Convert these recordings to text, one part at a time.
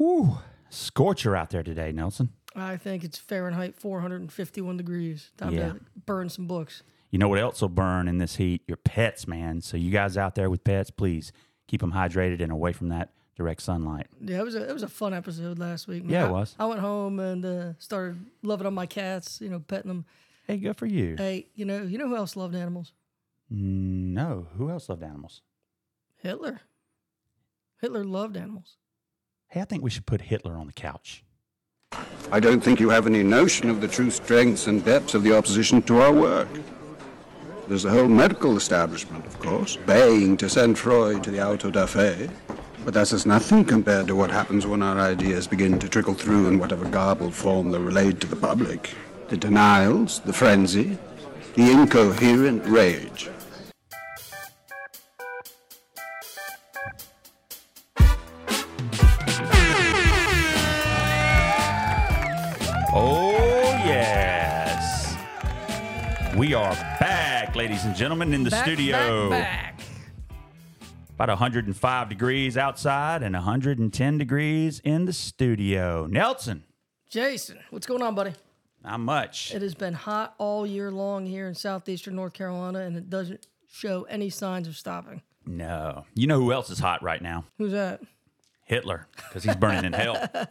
Whew, scorcher out there today, Nelson. I think it's Fahrenheit 451 degrees. Time Yeah. to burn some books. You know what else will burn in this heat? Your pets, man. So you guys out there with pets, please keep them hydrated and away from that direct sunlight. Yeah, it was a it was a fun episode last week. man. Yeah, it I- was. I went home and uh, started loving on my cats. You know, petting them. Hey, good for you. Hey, you know, you know who else loved animals? Mm, No, who else loved animals? Hitler. Hitler loved animals. Hey, I think we should put Hitler on the couch. I don't think you have any notion of the true strengths and depths of the opposition to our work. There's the whole medical establishment, of course, baying to send Freud to the auto da fe. But that's as nothing compared to what happens when our ideas begin to trickle through in whatever garbled form they're relayed to the public. The denials, the frenzy, the incoherent rage. We are back, ladies and gentlemen, in the Back, studio. Back, back. About 105 degrees outside and 110 degrees in the studio. Nelson, Jason, what's going on, buddy? not much. It has been hot all year long here in southeastern North Carolina, and it doesn't show any signs of stopping. No. You know who else is hot right now? Who's that? Hitler, because he's burning in hell.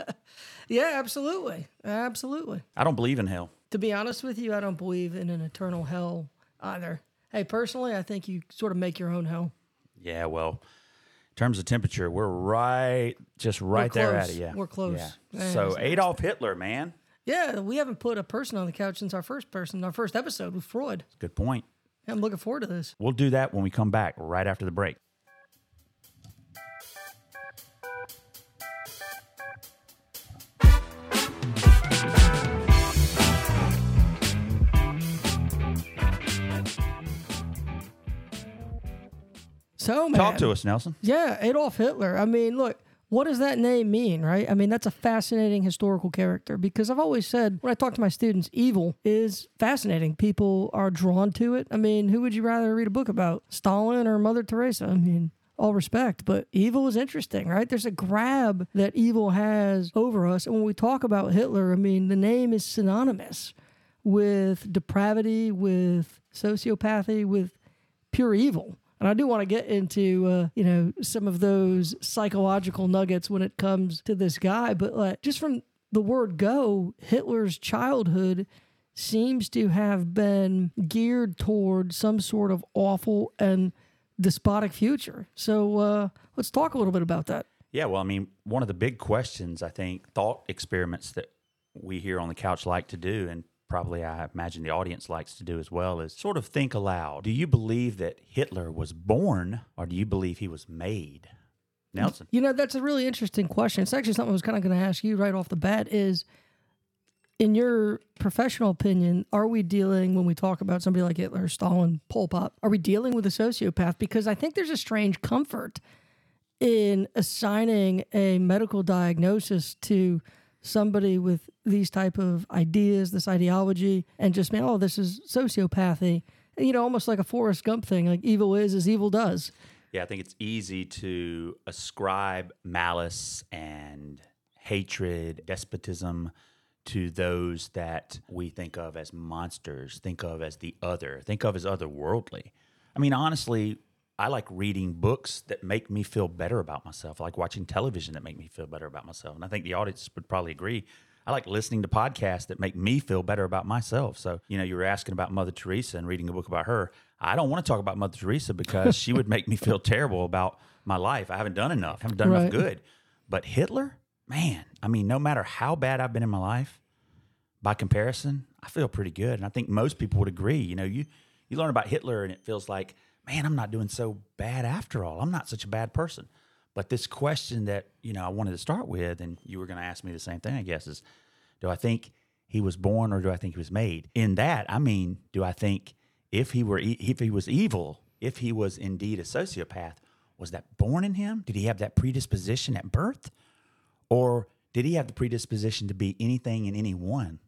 Yeah, absolutely. Absolutely. I don't believe in hell. To be honest with you, I don't believe in an eternal hell either. Hey, personally, I think you sort of make your own hell. Yeah, well, in terms of temperature, we're right, just right there at it. Yeah, We're close. Yeah. Yeah, so it's nice. Adolf Hitler, man, Yeah, we haven't put a person on the couch since our first person, our first episode with Freud. good point. I'm looking forward to this. We'll do that when we come back right after the break. So, man. Talk to us, Nelson. Yeah, Adolf Hitler. I mean, look, what does that name mean, right? I mean, that's a fascinating historical character because I've always said when I talk to my students, evil is fascinating. People are drawn to it. I mean, who would you rather read a book about, Stalin or Mother Teresa? I mean, all respect, but evil is interesting, right? There's a grab that evil has over us. And when we talk about Hitler, I mean, the name is synonymous with depravity, with sociopathy, with pure evil. And I do want to get into uh, you know some of those psychological nuggets when it comes to this guy, but like just from the word go, Hitler's childhood seems to have been geared toward some sort of awful and despotic future. So uh, let's talk a little bit about that. Yeah, well, I mean, one of the big questions I think thought experiments that we here on the couch like to do, and probably I imagine the audience likes to do as well, is sort of think aloud. Do you believe that Hitler was born, or do you believe he was made? Nelson. You know, that's a really interesting question. It's actually something I was kind of going to ask you right off the bat is in your professional opinion, are we dealing when we talk about somebody like Hitler, Stalin, Pol Pot, are we dealing with a sociopath? Because I think there's a strange comfort in assigning a medical diagnosis to somebody with these type of ideas, this ideology, and just man, oh, this is sociopathy. You know, almost like a Forrest Gump thing, like evil is as evil does. Yeah, I think it's easy to ascribe malice and hatred, despotism to those that we think of as monsters, think of as the other, think of as otherworldly. I mean, honestly, I like reading books that make me feel better about myself. I like watching television that make me feel better about myself. And I think the audience would probably agree. I like listening to podcasts that make me feel better about myself. So, you know, you were asking about Mother Teresa and reading a book about her. I don't want to talk about Mother Teresa because she would make me feel terrible about my life. I haven't done enough, I haven't done Right. enough good. But Hitler, man, I mean, no matter how bad I've been in my life, by comparison, I feel pretty good. And I think most people would agree. You know, you you learn about Hitler and it feels like, man, I'm not doing so bad after all. I'm not such a bad person. But this question that, you know, I wanted to start with, and you were going to ask me the same thing, I guess, is do I think he was born or do I think he was made? In that, I mean, do I think if he were if he was evil, if he was indeed a sociopath, was that born in him? Did he have that predisposition at birth? Or did he have the predisposition to be anything and anyone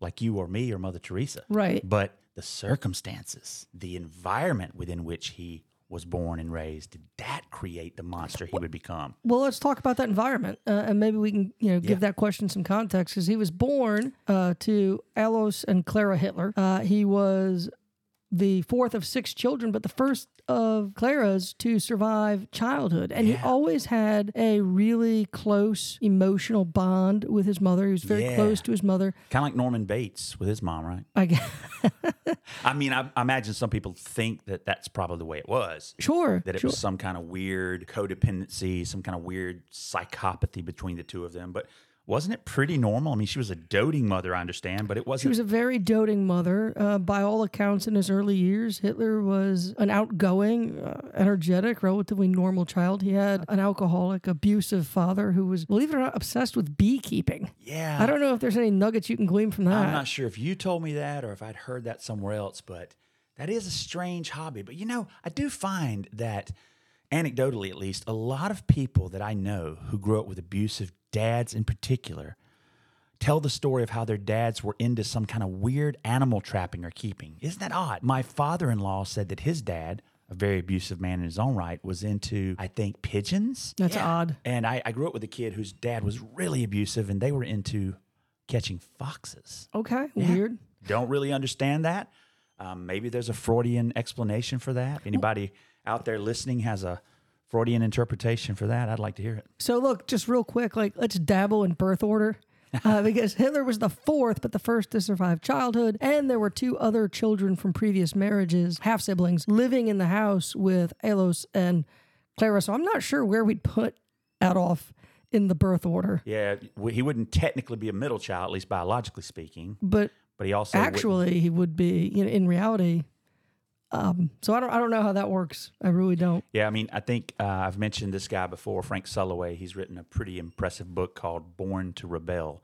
like you or me or Mother Teresa? Right. But the circumstances, the environment within which he was born and raised, did that create the monster he would become? Well, let's talk about that environment, uh, and maybe we can, you know, give Yeah. that question some context. Because he was born uh, to Alois and Clara Hitler. Uh, he was the fourth of six children, but the first of Clara's to survive childhood, and he always had a really close emotional bond with his mother. He was very Yeah. close to his mother. Kind of like Norman Bates with his mom, right? I guess. I mean, I, I imagine some people think that that's probably the way it was. Sure. That it sure. was some kind of weird codependency, some kind of weird psychopathy between the two of them. But wasn't it pretty normal? I mean, she was a doting mother, I understand, but it wasn't. She was a very doting mother. Uh, by all accounts, in his early years, Hitler was an outgoing, uh, energetic, relatively normal child. He had an alcoholic, abusive father who was, believe it or not, obsessed with beekeeping. yeah. I don't know if there's any nuggets you can glean from that. I'm not sure if you told me that or if I'd heard that somewhere else, but that is a strange hobby. But you know, I do find that, anecdotally at least, a lot of people that I know who grew up with abusive dads in particular tell the story of how their dads were into some kind of weird animal trapping or keeping. Isn't that odd? My father in law said that his dad, a very abusive man in his own right, was into, I think, pigeons. That's odd. And I, I grew up with a kid whose dad was really abusive, and they were into catching foxes. Okay, weird. Don't really understand that. Um, maybe there's a Freudian explanation for that. Anybody out there listening has a Freudian interpretation for that? I'd like to hear it. So look, just real quick, like let's dabble in birth order. Uh, because Hitler was the fourth, but the first to survive childhood, and there were two other children from previous marriages, half siblings, living in the house with Alois and Clara. So I'm not sure where we'd put Adolf in the birth order, Yeah, he wouldn't technically be a middle child, at least biologically speaking, but but he also wouldn't- actually he would be. You know, in reality. Um, so I don't, I don't know how that works. I really don't. Yeah, I mean, I think uh, I've mentioned this guy before, Frank Sulloway. He's written a pretty impressive book called Born to Rebel.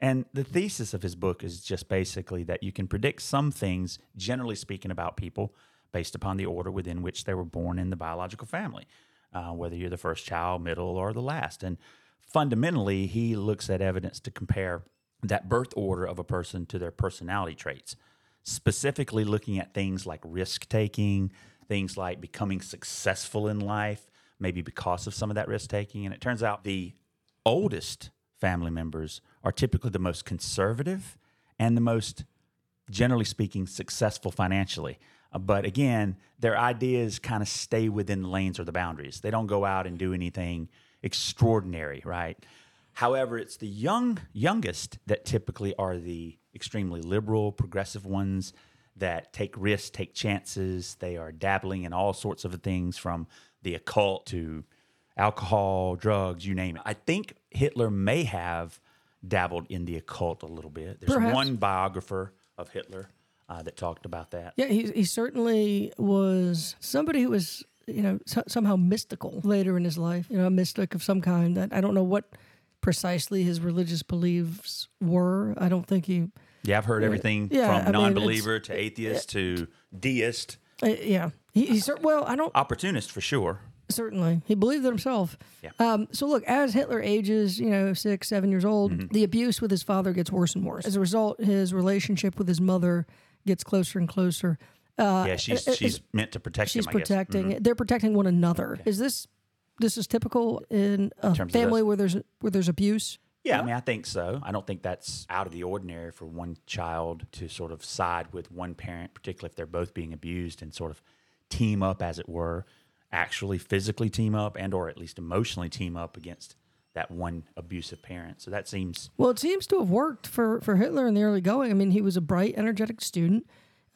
And the thesis of his book is just basically that you can predict some things, generally speaking, about people based upon the order within which they were born in the biological family, uh, whether you're the first child, middle, or the last. And fundamentally, he looks at evidence to compare that birth order of a person to their personality traits specifically looking at things like risk taking, things like becoming successful in life, maybe because of some of that risk taking. And it turns out the oldest family members are typically the most conservative and the most, generally speaking, successful financially. Uh, But again, their ideas kind of stay within the lanes or the boundaries. They don't go out and do anything extraordinary, right? However, it's the young youngest that typically are the extremely liberal, progressive ones that take risks, take chances. They are dabbling in all sorts of things from the occult to alcohol, drugs, you name it. I think Hitler may have dabbled in the occult a little bit. There's Perhaps. one biographer of Hitler uh, that talked about that. Yeah, he, he certainly was somebody who was, you know, so, somehow mystical later in his life, you know, a mystic of some kind that I don't know what precisely his religious beliefs were. I don't think he, Yeah, I've heard everything Yeah, I from mean, non-believer to atheist to deist, uh, yeah, he, he cer- well, I don't opportunist for sure. certainly he believed it himself. Yeah. Um, so look, as Hitler ages, you know, six, seven years old, Mm-hmm. the abuse with his father gets worse and worse. As a result, his relationship with his mother gets closer and closer. Uh, Yeah, she's uh, she's meant to protect she's him. I guess. Mm-hmm. protecting they're protecting one another is this this is typical in a of family where there's where there's abuse Yeah, I mean, I think so. I don't think that's out of the ordinary for one child to sort of side with one parent, particularly if they're both being abused, and sort of team up, as it were, actually physically team up, and or at least emotionally team up against that one abusive parent. So that seems well it seems to have worked for for hitler in the early going i mean he was a bright energetic student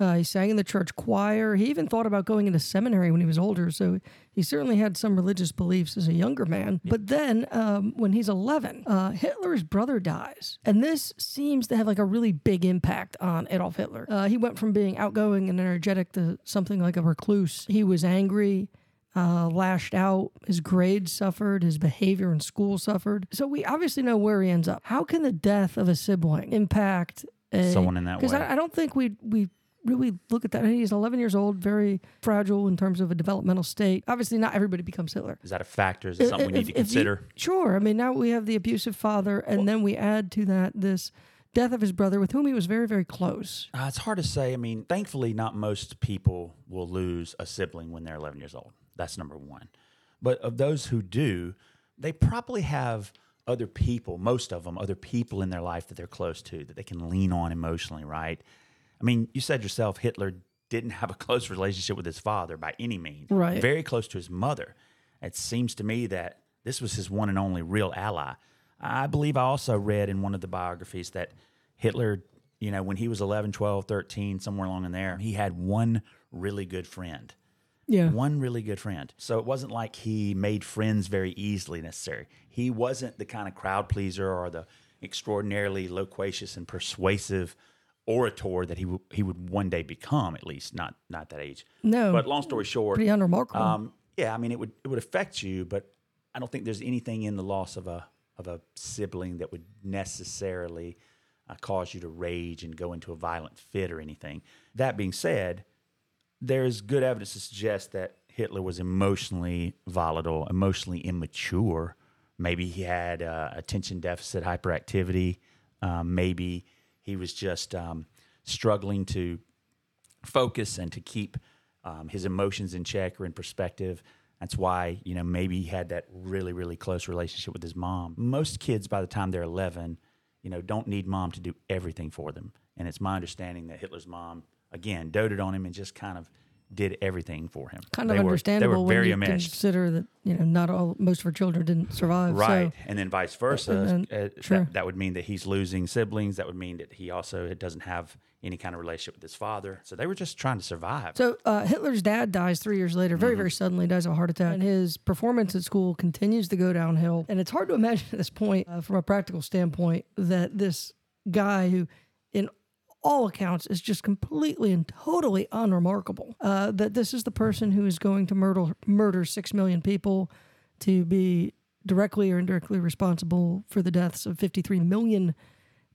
uh, he sang in the church choir he even thought about going into seminary when he was older so he certainly had some religious beliefs as a younger man but then um, when he's 11 uh, hitler's brother dies and this seems to have like a really big impact on adolf hitler uh, he went from being outgoing and energetic to something like a recluse he was angry uh, lashed out. His grades suffered. His behavior in school suffered. So we obviously know where he ends up. How can the death of a sibling impact a, Someone in that Because way. I, I don't think we we really look at that. He's 11 years old, very fragile in terms of a developmental state. Obviously, not everybody becomes Hitler. is that a factor? Is that something we need to if you- consider? sure. I mean, now we have the abusive father, and then we add to that this death of his brother, with whom he was very, very close. Uh, it's hard to say. I mean, thankfully, not most people will lose a sibling when they're 11 years old. That's number one. But of those who do, they probably have other people, most of them, other people in their life that they're close to that they can lean on emotionally, right? I mean, you said yourself, Hitler didn't have a close relationship with his father by any means. Right. Very close to his mother. It seems to me that this was his one and only real ally. I believe I also read in one of the biographies that Hitler, you know, when he was 11, 12, 13, somewhere along in there, he had one really good friend. Yeah. One really good friend. So it wasn't like he made friends very easily necessarily. He wasn't the kind of crowd pleaser or the extraordinarily loquacious and persuasive orator that he w- he would one day become. At least not not that age. No. But long story short, Pretty unremarkable. um, yeah, I mean, it would it would affect you, but I don't think there's anything in the loss of a of a sibling that would necessarily uh, cause you to rage and go into a violent fit or anything. That being said, there's good evidence to suggest that Hitler was emotionally volatile, emotionally immature. Maybe he had uh, attention deficit hyperactivity. Um, maybe he was just um, struggling to focus and to keep um, his emotions in check or in perspective. That's why, you know, maybe he had that really, really close relationship with his mom. Most kids, by the time they're 11, you know, don't need mom to do everything for them. And it's my understanding that Hitler's mom, again, doted on him and just kind of did everything for him. kind They of were- understandable They were when very you enmeshed. consider that you know not all most of our children didn't survive. Right. So, and then vice versa. And uh, sure. that, that would mean that he's losing siblings. That would mean that he also doesn't have any kind of relationship with his father. So they were just trying to survive. so uh, Hitler's dad dies three years later, Mm-hmm. very very suddenly, dies of a heart attack, and his performance at school continues to go downhill. And it's hard to imagine at this point, uh, from a practical standpoint, that this guy who, in all accounts, is just completely and totally unremarkable. Uh, that this is the person who is going to murder murder six million people, to be directly or indirectly responsible for the deaths of 53 million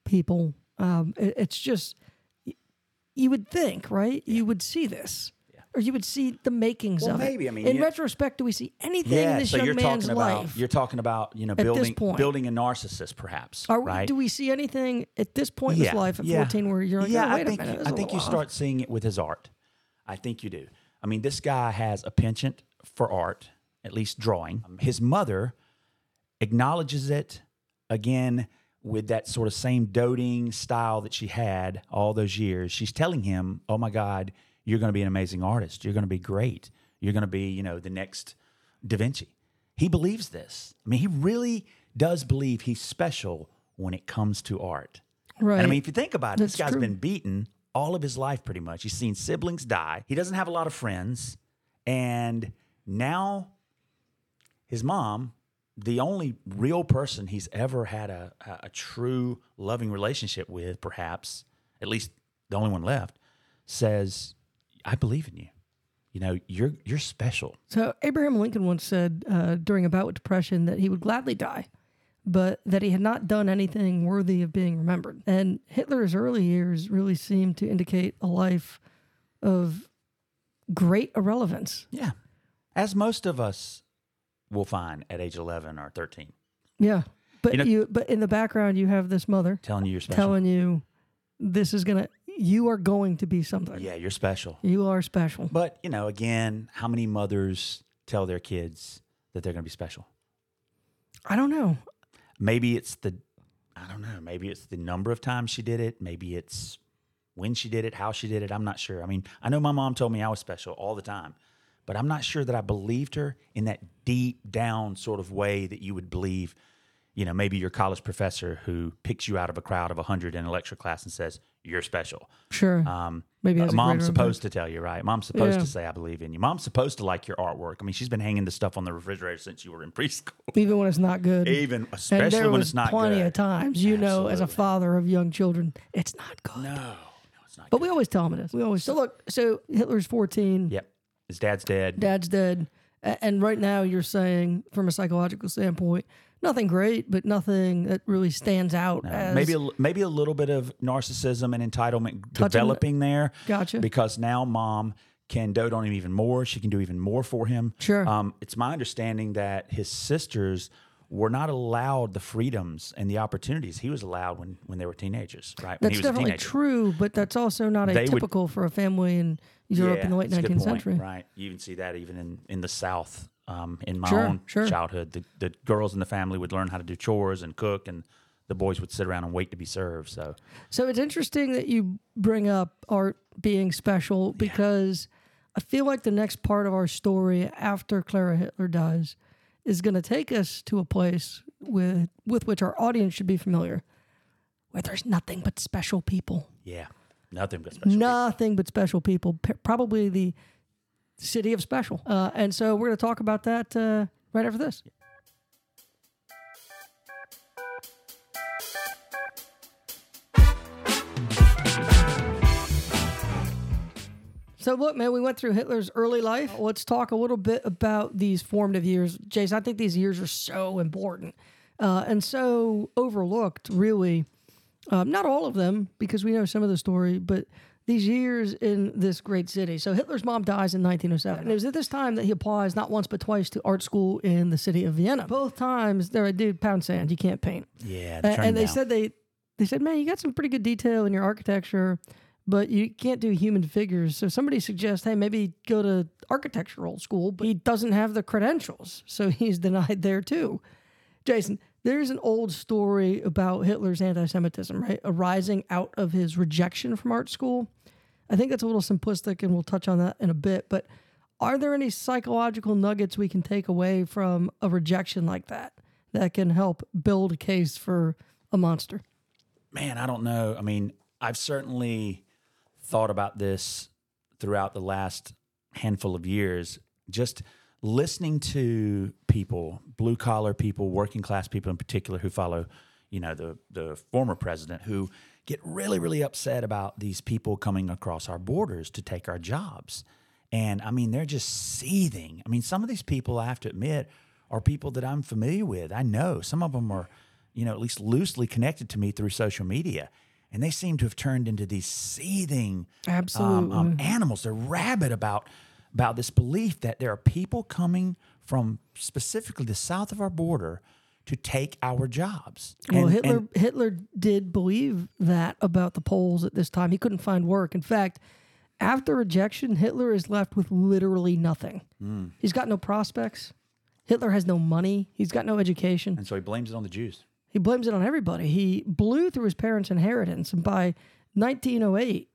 people. Um, it- it's just you would think, right? You would see this. Or you would see the makings Well, of maybe. it. I mean, in yeah. retrospect, do we see anything in this so young you're man's talking about life? you're talking about you know building building a narcissist, perhaps. Are we, right? Do we see anything at this point in his life at 14 where you're like, yeah, oh, wait I think a minute, I think you little start seeing it with his art. I think you do. I mean, this guy has a penchant for art, at least drawing. Um, His mother acknowledges it again with that sort of same doting style that she had all those years. She's telling him, "Oh my God, you're going to be an amazing artist. You're going to be great. You're going to be, you know, the next Da Vinci." He believes this. I mean, he really does believe he's special when it comes to art. Right. And I mean, if you think about it, this That's guy's true. been beaten all of his life pretty much. He's seen siblings die. He doesn't have a lot of friends. And now his mom, the only real person he's ever had a, a, a true loving relationship with, perhaps, at least the only one left, says, I believe in you. You know, you're you're special. So Abraham Lincoln once said uh, during a bout with depression that he would gladly die, but that he had not done anything worthy of being remembered. And Hitler's early years really seemed to indicate a life of great irrelevance. Yeah. As most of us will find at age 11 or 13, Yeah, but You you, but in the background you have this mother telling you you're special. telling you this is gonna you are going to be something. yeah, you're special. You are special. But, you know, again, how many mothers tell their kids that they're going to be special? I don't know. Maybe it's the, I don't know, maybe it's the number of times she did it. Maybe it's when she did it, how she did it. I'm not sure. I mean, I know my mom told me I was special all the time, but I'm not sure that I believed her in that deep down sort of way that you would believe, you know, maybe your college professor who picks you out of a crowd of 100 in a lecture class and says, you're special. Sure. Um, Maybe mom's supposed to tell you, right? Mom's supposed Yeah. to say, "I believe in you." Mom's supposed to like your artwork. I mean, she's been hanging the stuff on the refrigerator since you were in preschool. Even when it's not good. Even especially when it's not plenty good. of times, you know, as a father of young children, it's not good. No, no, it's not. But good. we always tell him it is. We always so look. So Hitler's fourteen, Yep, his dad's dead. dad's dead, and right now you're saying, from a psychological standpoint, nothing great, but nothing that really stands out. As, maybe a, maybe a little bit of narcissism and entitlement developing there. Gotcha. Because now mom can dote on him even more. She can do even more for him. Sure. Um, it's my understanding that his sisters were not allowed the freedoms and the opportunities he was allowed when when they were teenagers, right? When That's he was definitely true, but that's also not atypical for a family in Europe in the late that's a good 19th century. Right. You even see that even in, in the South. Um, in my Sure, own sure. childhood, the, the girls in the family would learn how to do chores and cook, and the boys would sit around and wait to be served. So, So it's interesting that you bring up art being special because I feel like the next part of our story after Clara Hitler dies is going to take us to a place with with which our audience should be familiar, where there's nothing but special people, yeah, nothing but special. nothing but special people. P- probably the city of special. Uh, and so we're going to talk about that uh, right after this. So look, man, we went through Hitler's early life. Let's talk a little bit about these formative years, Jason. I think these years are so important uh, and so overlooked. Really, um, not all of them because we know some of the story, but these years in this great city. So Hitler's mom dies in 1907, and it was at this time that he applies not once but twice to art school in the city of Vienna. Both times, they're like, dude, pound sand, you can't paint. Yeah, A- and, they said they they said, man, you got some pretty good detail in your architecture, but you can't do human figures. So somebody suggests, hey, maybe go to architectural school, but he doesn't have the credentials, so he's denied there too. Jason, there's an old story about Hitler's anti-Semitism, right, arising out of his rejection from art school. I think that's a little simplistic, and we'll touch on that in a bit. But are there any psychological nuggets we can take away from a rejection like that that can help build a case for a monster? Man, I don't know. I mean, I've certainly thought about this throughout the last handful of years. Just listening to people, blue collar people, working class people in particular, who follow, you know, the the former president, who get really, really upset about these people coming across our borders to take our jobs. And I mean, they're just seething. I mean, some of these people, I have to admit, are people that I'm familiar with. I know some of them are, you know, at least loosely connected to me through social media. And they seem to have turned into these seething um, Absolutely. um, animals. They're rabid about about this belief that there are people coming from specifically the south of our border to take our jobs. Well, And- Hitler and- Hitler did believe that about the Poles at this time. He couldn't find work. In fact, after rejection, Hitler is left with literally nothing. Hmm. He's got no prospects. Hitler has no money. He's got no education. and so he blames it on the Jews. He blames it on everybody. He blew through his parents' inheritance, and by 1908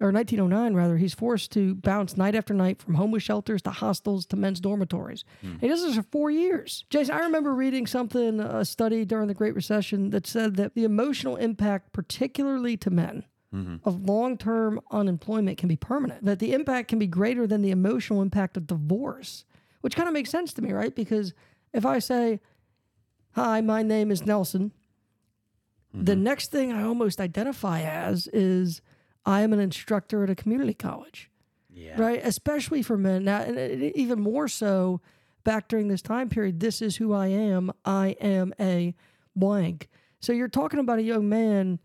or 1909 rather, he's forced to bounce night after night from homeless shelters to hostels to men's dormitories. Hmm. He does this for four years. Jason, I remember reading something, a study during the Great Recession that said that the emotional impact, particularly to men, mm-hmm. of long-term unemployment can be permanent. That the impact can be greater than the emotional impact of divorce, which kind of makes sense to me, right? Because if I say, "Hi, my name is Nelson," the mm-hmm. next thing I almost identify as is I am an instructor at a community college, Yeah. right? Especially for men now, and even more so back during this time period. This is who I am. I am a blank. So you're talking about a young man,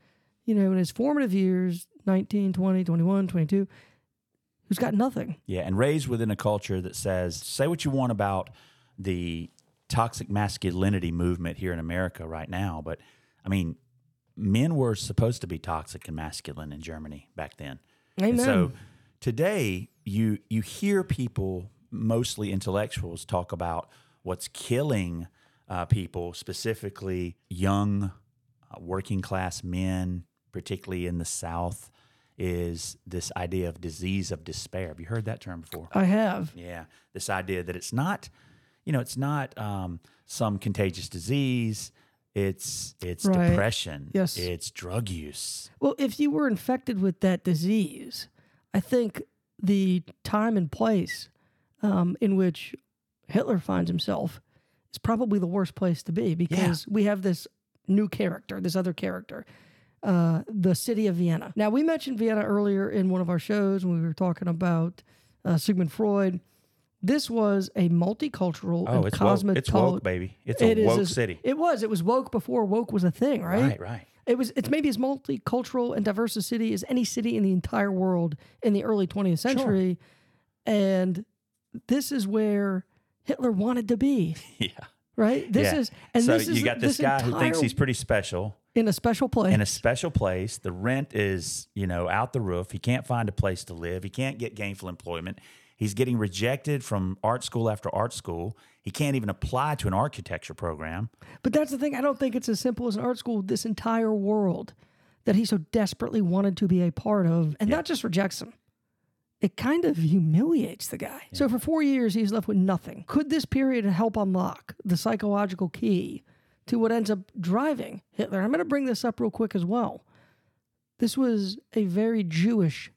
you know, in his formative years 19, 20, 21, 22, who's got nothing. Yeah, and raised within a culture that says, say what you want about the toxic masculinity movement here in America right now, but I mean, men were supposed to be toxic and masculine in Germany back then. Amen. And so today you you hear people, mostly intellectuals, talk about what's killing uh, people, specifically young uh, working class men, particularly in the South, is this idea of disease of despair. Have you heard that term before? I have. Yeah, this idea that it's not, you know, it's not um, some contagious disease. It's it's Right. depression. Yes. it's drug use. Well, if you were infected with that disease, I think the time and place um, in which Hitler finds himself is probably the worst place to be because we have this new character, this other character, uh, the city of Vienna. Now, we mentioned Vienna earlier in one of our shows when we were talking about uh, Sigmund Freud. This was a multicultural Oh, and it's woke. cosmopolitan. It's woke, baby. It's a It is woke as- city. It was. It was woke before woke was a thing, right? Right, right. It was. It's maybe as multicultural and diverse a city as any city in the entire world in the early 20th century, and this is where Hitler wanted to be. Yeah. right? This Yeah. is and so this is you got this, guy who thinks he's pretty special in a special place. in a special place. The rent is, you know, out the roof. He can't find a place to live. He can't get gainful employment. He's getting rejected from art school after art school. He can't even apply to an architecture program. But that's the thing. I don't think it's as simple as an art school. This entire world that he so desperately wanted to be a part of, and not just rejects him. It kind of humiliates the guy. So for four years, he's left with nothing. Could this period help unlock the psychological key to what ends up driving Hitler? I'm going to bring this up real quick as well. This was a very Jewish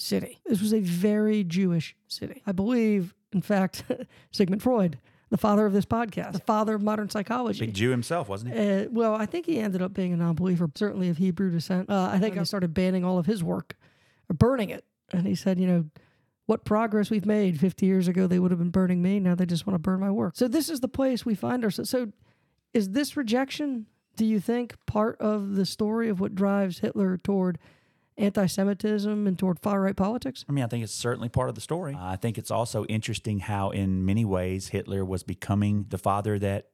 city. This was a very Jewish city. I believe, in fact, Sigmund Freud, the father of this podcast, the father of modern psychology. Big Jew himself, wasn't he? Uh, well, I think he ended up being a non-believer, certainly of Hebrew descent. Uh, I think I started banning all of his work, or burning it. And he said, you know, what progress we've made 50 years ago, they would have been burning me. Now they just want to burn my work. So this is the place we find ourselves. So is this rejection, do you think, part of the story of what drives Hitler toward anti-Semitism and toward far-right politics? I mean, I think it's certainly part of the story. I think it's also interesting how, in many ways, Hitler was becoming the father that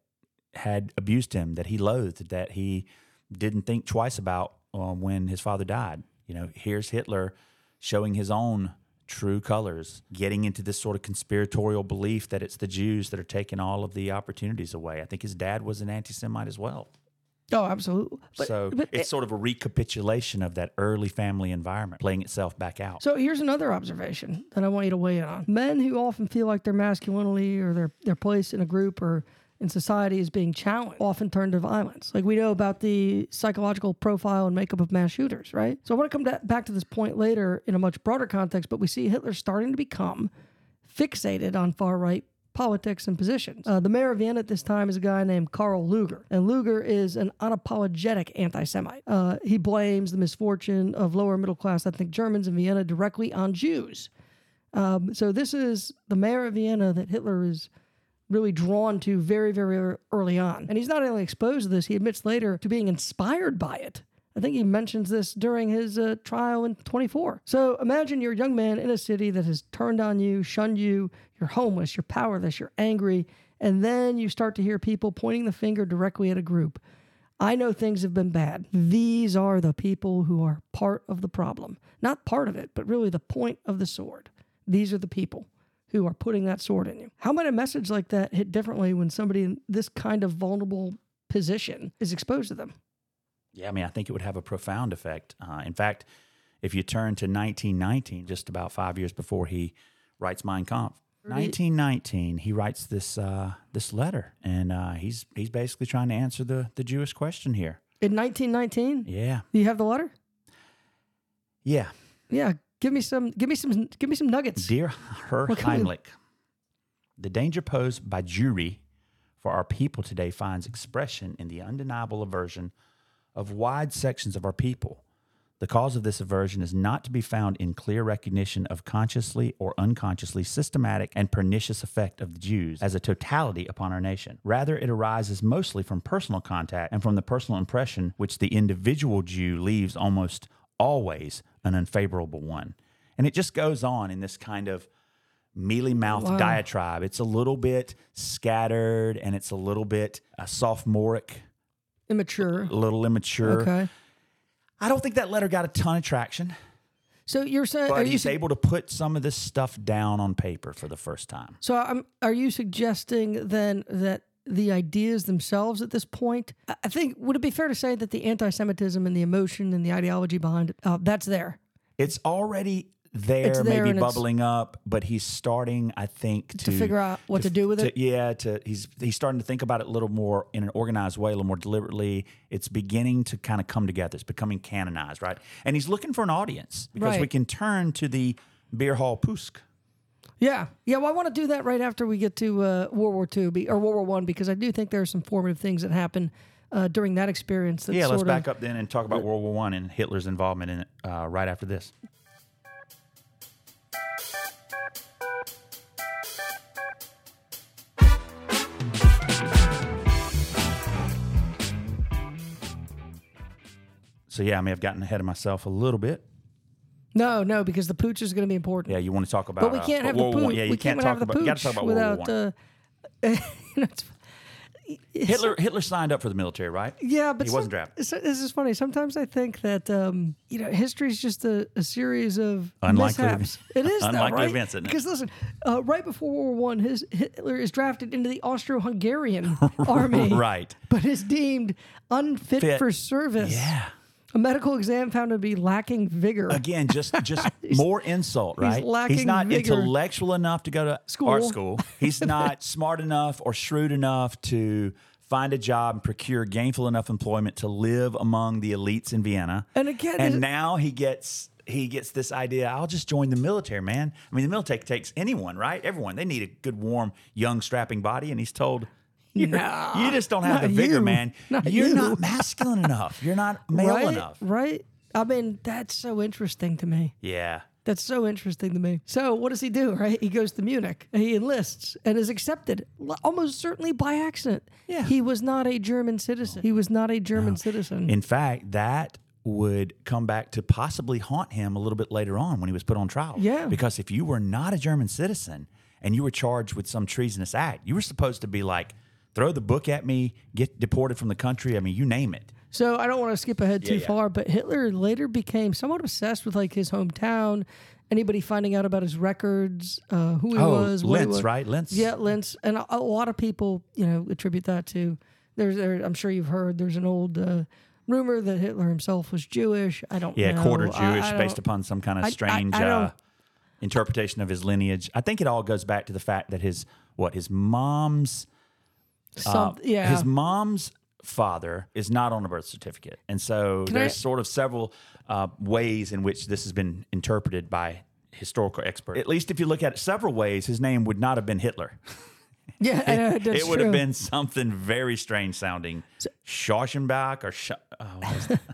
had abused him, that he loathed, that he didn't think twice about uh, when his father died. You know, here's Hitler showing his own true colors, getting into this sort of conspiratorial belief that it's the Jews that are taking all of the opportunities away. I think his dad was an anti Semite as well. Oh, absolutely. But, so but it's sort of a recapitulation of that early family environment playing itself back out. So here's another observation that I want you to weigh in on. Men who often feel like their masculinity or their, their place in a group or in society is being challenged often turn to violence. Like we know about the psychological profile and makeup of mass shooters, right? So I want to come da- back to this point later in a much broader context, but we see Hitler starting to become fixated on far right politics and positions. Uh, the mayor of Vienna at this time is a guy named Karl Lueger, and Lueger is an unapologetic anti Semite. Uh, he blames the misfortune of lower middle class ethnic Germans in Vienna directly on Jews. Um, so this is the mayor of Vienna that Hitler is really drawn to very, very early on. And he's not only exposed to this, he admits later to being inspired by it. I think he mentions this during his uh, trial in 24. So imagine you're a young man in a city that has turned on you, shunned you, you're homeless, you're powerless, you're angry, and then you start to hear people pointing the finger directly at a group. I know things have been bad. These are the people who are part of the problem. Not part of it, but really the point of the sword. These are the people who are putting that sword in you. How might a message like that hit differently when somebody in this kind of vulnerable position is exposed to them? Yeah, I mean, I think it would have a profound effect. Uh, in fact, if you turn to 1919, just about five years before he writes Mein Kampf, 1919, he writes this uh, this letter, and uh, he's he's basically trying to answer the the Jewish question here. In 1919, Yeah, you have the letter? yeah. Yeah, give me some give me some give me some nuggets. Dear Herr What Heimlich, the danger posed by Jewry for our people today finds expression in the undeniable aversion of wide sections of our people. The cause of this aversion is not to be found in clear recognition of consciously or unconsciously systematic and pernicious effect of the Jews as a totality upon our nation. Rather, it arises mostly from personal contact and from the personal impression which the individual Jew leaves almost always an unfavorable one. And it just goes on in this kind of mealy mouthed Wow. diatribe. It's a little bit scattered and it's a little bit uh, sophomoric, Immature. a little immature. Okay. I don't think that letter got a ton of traction, So you're saying are but you he's su- able to put some of this stuff down on paper for the first time. So I'm, are you suggesting then that the ideas themselves at this point, I- I think, would it be fair to say that the anti-Semitism and the emotion and the ideology behind it, uh, that's there? It's already there, there maybe bubbling up, but he's starting, I think, to, To figure out what to do with to- it? Yeah, to he's he's starting to think about it a little more in an organized way, a little more deliberately. It's beginning to kind of come together. It's becoming canonized, right? And he's looking for an audience because we can turn to the beer hall Putsch. Yeah, yeah. Well, I want to do that right after we get to uh, World War II or World War One because I do think there are some formative things that happen uh, during that experience. That Yeah, let's of, back up then and talk about World War One and Hitler's involvement in it uh, right after this. So yeah, I may have gotten ahead of myself a little bit. No, no, because the Putsch is going to be important. Yeah, you want to talk about? but we uh, can't have the Putsch. Yeah, you we can't can't talk the about. You got to talk about World War without. Uh, you know, Hitler Hitler signed up for the military, right? Yeah, but he wasn't drafted. so- This is funny. Sometimes I think that um, you know history is just a, a series of Unlikely mishaps. It is though, unlikely right? events. Because listen, uh, right before World War One, his Hitler is drafted into the Austro-Hungarian army, Right. But is deemed unfit Fit. for service. Yeah. A medical exam found him to be lacking vigor. Again, just just more insult, right? lacking not vigor. intellectual enough to go to School. art school. He's not smart enough or shrewd enough to find a job and procure gainful enough employment to live among the elites in Vienna. And again, and now he gets he gets this idea. I'll just join the military, man. I mean, the military takes anyone, right? Everyone. They need a good, warm, young, strapping body, and he's told. Nah, you just don't have the vigor, you. man. Not You're you. not masculine enough. You're not male right? enough. Right? I mean, that's so interesting to me. Yeah. That's so interesting to me. So, what does he do, right? He goes to Munich and he enlists and is accepted almost certainly by accident. Yeah. He was not a German citizen. He was not a German citizen. In fact, that would come back to possibly haunt him a little bit later on when he was put on trial. Yeah. Because if you were not a German citizen and you were charged with some treasonous act, you were supposed to be like, throw the book at me, get deported from the country. I mean, you name it. So, I don't want to skip ahead too Yeah, yeah. far, but Hitler later became somewhat obsessed with like his hometown. Anybody finding out about his records, uh, who he Oh, was, Linz, right? Linz. Yeah, Linz, and a, a lot of people, you know, attribute that to. There's, there, I'm sure you've heard. There's an old uh, rumor that Hitler himself was Jewish. I don't. Yeah, know. quarter Jewish I based upon some kind of I- I- strange I uh, interpretation of his lineage. I think it all goes back to the fact that his what his mom's Some, Uh, yeah. His mom's father is not on a birth certificate. And so I- there's sort of several uh, ways in which this has been interpreted by historical experts. At least if you look at it several ways, his name would not have been Hitler. yeah, I know, it would have been something very strange sounding. Schauschenbach or Sch- oh, what is that?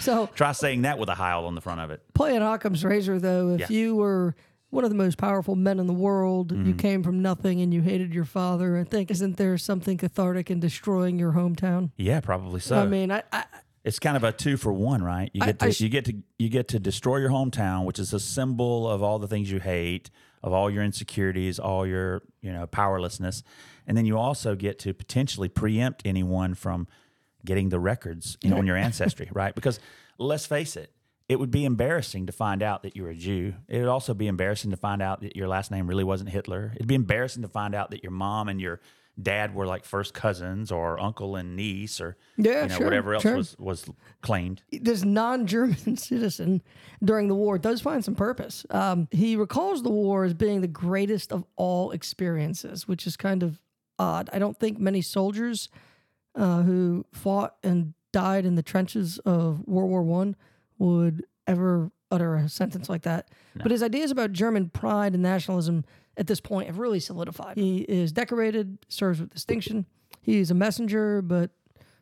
So try saying that with a howl on the front of it. playing Occam's razor, though, if Yeah. you were one of the most powerful men in the world, you Mm-hmm. came from nothing and you hated your father, I think isn't there something cathartic in destroying your hometown? Yeah, probably so. I mean, I, I it's kind of a two for one, right? You I- get to I sh- you get to you get to destroy your hometown, which is a symbol of all the things you hate, of all your insecurities, all your you know powerlessness, and then you also get to potentially preempt anyone from getting the records you know, on your ancestry, right? Because let's face it, it would be embarrassing to find out that you're a Jew. It would also be embarrassing to find out that your last name really wasn't Hitler. It'd be embarrassing to find out that your mom and your dad were like first cousins or uncle and niece or Yeah, you know, sure, whatever else sure. was was claimed. this non-German citizen during the war does find some purpose. Um, he recalls the war as being the greatest of all experiences, which is kind of odd. I don't think many soldiers uh, who fought and died in the trenches of World War One would ever utter a sentence like that. But his ideas about German pride and nationalism at this point have really solidified. He is decorated, serves with distinction. He's a messenger, but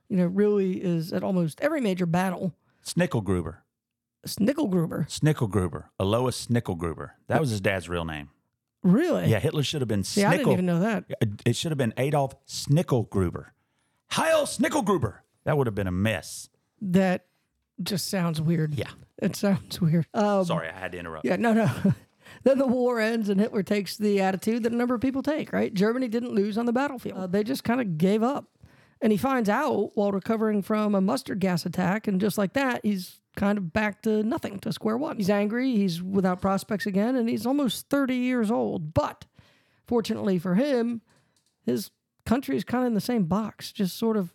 you know, really is at almost every major battle. Snickelgruber. Snickelgruber. Snickelgruber. Alois Snickelgruber. That was his dad's real name. Really? Yeah, Hitler should have been See, I didn't even know that. It should have been Adolf Snickelgruber. Heil Snickelgruber. That would have been a mess. That just sounds weird. Yeah. It sounds weird. Um, Sorry, I had to interrupt. Yeah, no, no. then the war ends and Hitler takes the attitude that a number of people take, right? Germany didn't lose on the battlefield. Uh, they just kind of gave up. And he finds out while recovering from a mustard gas attack. And just like that, he's kind of back to nothing, to square one. He's angry. He's without prospects again. And he's almost 30 years old. But fortunately for him, his country is kind of in the same box, just sort of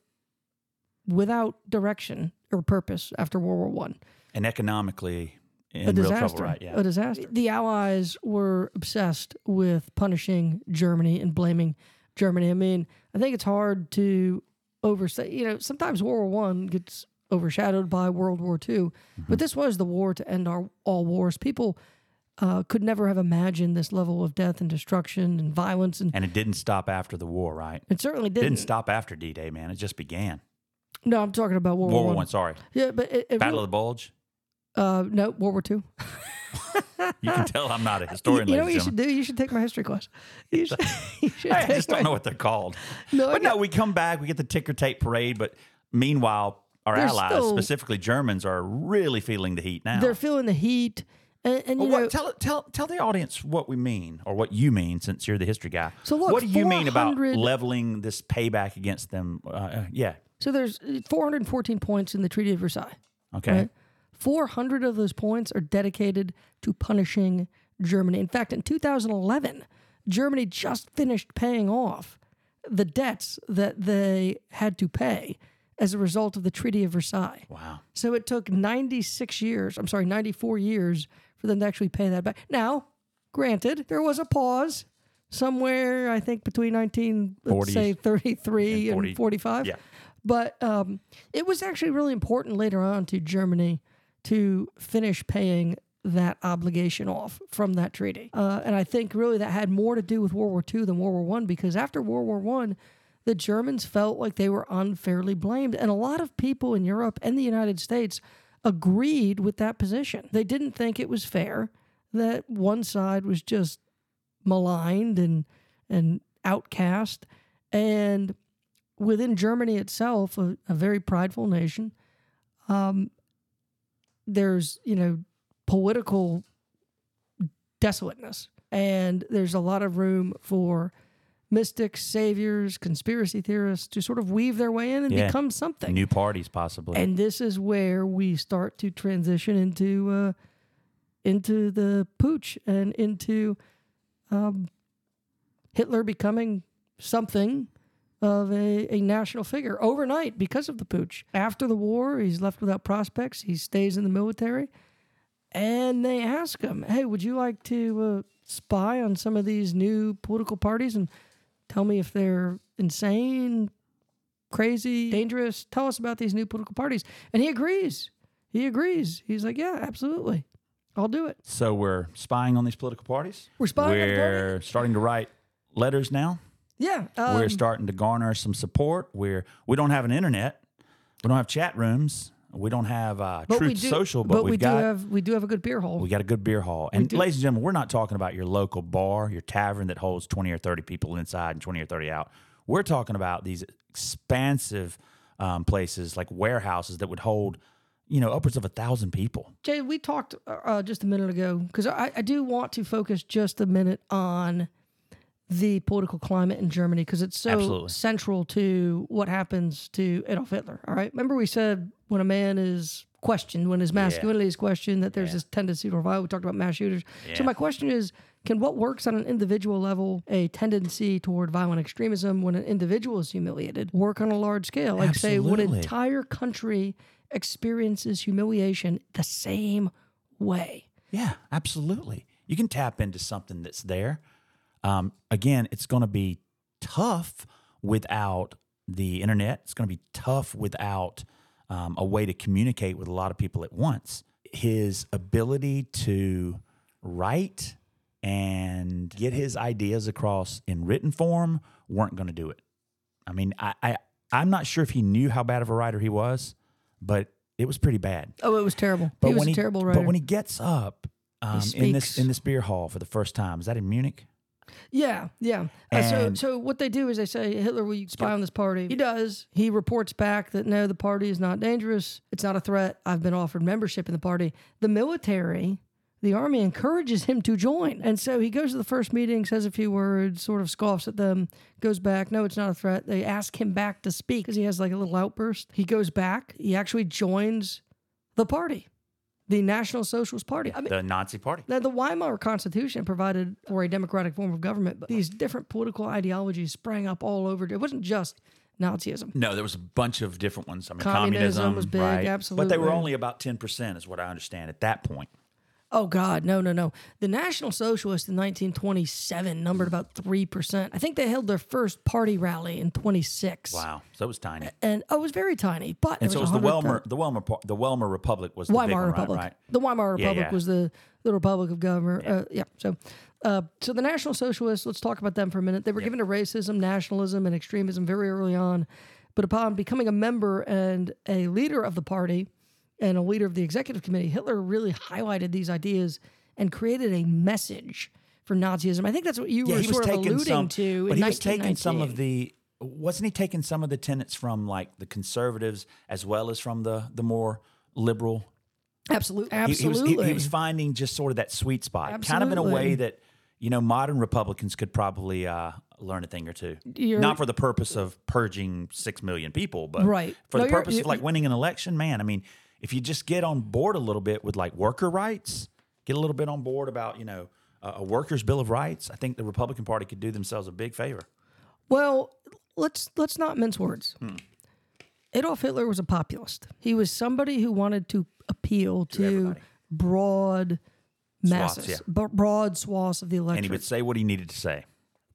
without direction or purpose after World War One And economically in a real disaster. trouble, right? Yeah. A disaster. The Allies were obsessed with punishing Germany and blaming Germany. I mean, I think it's hard to overstate. You know, sometimes World War One gets overshadowed by World War 2 Mm-hmm. but this was the war to end our all wars. People uh, could never have imagined this level of death and destruction and violence, and And it didn't stop after the war, right? it certainly didn't. didn't stop after D Day, man. It just began. No, I'm talking about World, War War One. Sorry. Yeah, but it, it Battle really- of the Bulge. uh, no World War Two. You can tell I'm not a historian, you know what you should do? You should take my history class. You should, you should. I just don't know what they're called. No, but no, we come back, we get the ticker tape parade, but meanwhile, our They're allies, still- specifically Germans, are really feeling the heat now. They're feeling the heat. And, and you Well, know, tell tell tell the audience what we mean or what you mean since you're the history guy. So look, what do you mean about leveling this payback against them? Uh, uh, yeah. So there's uh, 414 points in the Treaty of Versailles. Okay. Right? 400 of those points are dedicated to punishing Germany. In fact, in 2011, Germany just finished paying off the debts that they had to pay as a result of the Treaty of Versailles. Wow. So it took 96 years, I'm sorry, 94 years for them to actually pay that back. Now, granted, there was a pause somewhere, I think, between 19, let's say 33 and and, 45. Yeah. But um, it was actually really important later on to Germany to finish paying that obligation off from that treaty. Uh, and I think really that had more to do with World War II than World War One because after World War One, the Germans felt like they were unfairly blamed. And a lot of people in Europe and the United States agreed with that position. They didn't think it was fair that one side was just maligned and and outcast. And within Germany itself, a, a very prideful nation, um, there's you know political desolateness, and there's a lot of room for mystics, saviors, conspiracy theorists to sort of weave their way in and Yeah. become something. New parties possibly. And this is where we start to transition into uh, into the Putsch and into um, Hitler becoming something of a, a national figure overnight because of the Putsch. After the war, he's left without prospects. He stays in the military. And they ask him, hey, would you like to uh, spy on some of these new political parties and tell me if they're insane, crazy, dangerous? Tell us about these new political parties. And he agrees. He agrees. He's like, yeah, absolutely. I'll do it. so we're spying on these political parties. We're spying on the We're starting to write letters now. Yeah. Um, we're starting to garner some support. We're we don't have an internet. We don't have chat rooms. We don't have uh, Truth do, Social, but, we've we got do have we do have a good beer hall. we got a good beer hall. And ladies and gentlemen, we're not talking about your local bar, your tavern that holds twenty or thirty people inside and twenty or thirty out. We're talking about these expansive um, places like warehouses that would hold, you know, upwards of a thousand people. Jay, we talked uh, uh, just a minute ago because I, I do want to focus just a minute on the political climate in Germany because it's so Absolutely. central to what happens to Adolf Hitler. All right. Remember, we said when a man is questioned, when his masculinity is questioned, that there's this tendency to revile. We talked about mass shooters. So, my question is can what works on an individual level, a tendency toward violent extremism when an individual is humiliated, work on a large scale? Like, say, when an entire country experiences humiliation the same way. Yeah, absolutely. You can tap into something that's there. Um, again, it's going to be tough without the internet. It's going to be tough without um, a way to communicate with a lot of people at once. His ability to write and get his ideas across in written form weren't going to do it. I mean, I, I I'm not sure if he knew how bad of a writer he was, but it was pretty bad. Oh, it was terrible. But he was when a terrible writer. But when he gets up um, in this in this beer hall for the first time, is that in Munich? Yeah, yeah. Uh, so, so what they do is they say, Hitler, will you spy on this party? He does. He reports back that no, the party is not dangerous. It's not a threat. I've been offered membership in the party. The military, the army encourages him to join. And so he goes to the first meeting, says a few words, sort of scoffs at them, goes back. No, it's not a threat. They ask him back to speak because he has like a little outburst. He goes back. He actually joins the party, the National Socialist Party. I mean, The Nazi Party. now, the Weimar Constitution provided for a democratic form of government, but these different political ideologies sprang up all over. It wasn't just Nazism. No, there was a bunch of different ones. I mean, Communism communism, was big, right? But they were only about ten percent, is what I understand at that point. Oh, God, no, no, no. The National Socialists in 1927 numbered about 3%. I think they held their first party rally in 26. Wow, so it was tiny. And oh, it was very tiny, but And it so was was the 100,000 Weimar, the Weimar, the Weimar Republic was the Weimar one, Republic. right? right? The Weimar Yeah, Republic yeah. was the the Republic of Governor. Yeah. Uh, yeah. So, uh, so the National Socialists. Let's talk about them for a minute. They were given to racism, nationalism, and extremism very early on, but upon becoming a member and a leader of the party and a leader of the executive committee, Hitler really highlighted these ideas and created a message for Nazism. I think that's what you Yeah, were sort of alluding some, to. but he was taking some of the. Wasn't he taking some of the tenets from like the conservatives as well as from the the more liberal Absolutely. He- he, was, Absolutely. he, he was finding just sort of that sweet spot, kind of in a way that you know modern Republicans could probably uh, learn a thing or 2 You're- Not for the purpose of purging six million people, but Right. for No, the purpose of like winning an election. Man, I mean, if you just get on board a little bit with like worker rights, get a little bit on board about you know a, a workers' bill of rights, I think the Republican Party could do themselves a big favor. Well, let's let's not mince words. Hmm. Adolf Hitler was a populist. He was somebody who wanted to appeal to, everybody. broad Swaths, masses, yeah. b- broad swaths of the electorate. And he would say what he needed to say.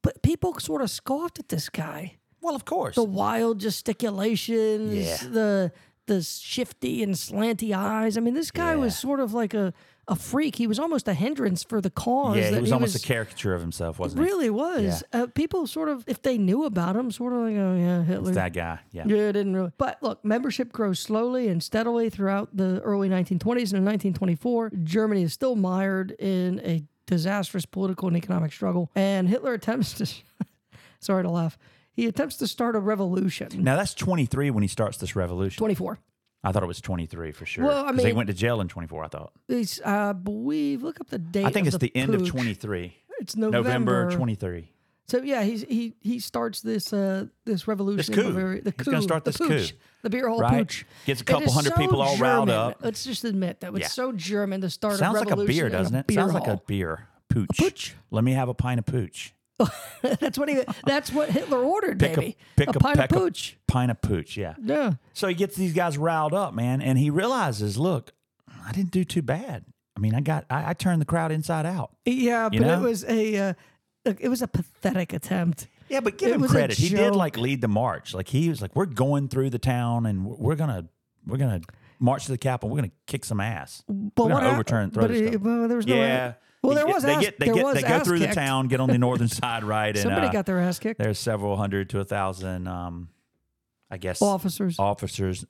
but people sort of scoffed at this guy. Well, of course. The wild gesticulations, Yeah. the the shifty and slanty eyes. I mean, this guy was sort of like a, a freak. He was almost a hindrance for the cause. yeah, he was almost a caricature of himself, wasn't he? Really was. Uh, people sort of, if they knew about him, sort of like, oh yeah, Hitler. That guy. Yeah. Yeah, it didn't really. But look, membership grows slowly and steadily throughout the early 1920s. And in 1924, Germany is still mired in a disastrous political and economic struggle. And Hitler attempts to, sorry to laugh, he attempts to start a revolution. Now that's 23 when he starts this revolution. 24. I thought it was 23 for sure. Well, I they mean- went to jail in 24. I thought. It's, I believe, look up the date. I think it's the, end of 23. It's November. November 23. So yeah, he's he he starts this uh this revolution. This coup. Bavaria- The He's coup. gonna start the this Putsch, coup. The beer hall Right. Putsch. Gets a couple hundred so people all riled German. up. Let's just admit that it's Yeah. so German to start Sounds a like a revolution. beer, doesn't it? beer Sounds like a beer. Putsch. Putsch? Let me have a pint of Putsch. that's what he. That's what Hitler ordered, Pick baby. a pick a a, pint of Putsch. pint of Putsch. Yeah. Yeah. So he gets these guys riled up, man, and he realizes, look, I didn't do too bad. I mean, I got I, I turned the crowd inside out. Yeah, but know? it was a uh, it was a pathetic attempt. Yeah, but give It him credit. He did like lead the march. Like he was like, we're going through the town and we're gonna we're gonna march to the Capitol. We're gonna kick some ass. But we're what gonna hap- overturn, throw but this it- stuff. well, there was no. yeah. Well, there was They ass, get they get they go through the town, get on the northern side, right? And Somebody uh, got their ass kicked. there's several hundred to a thousand, um, I guess, Officers. officers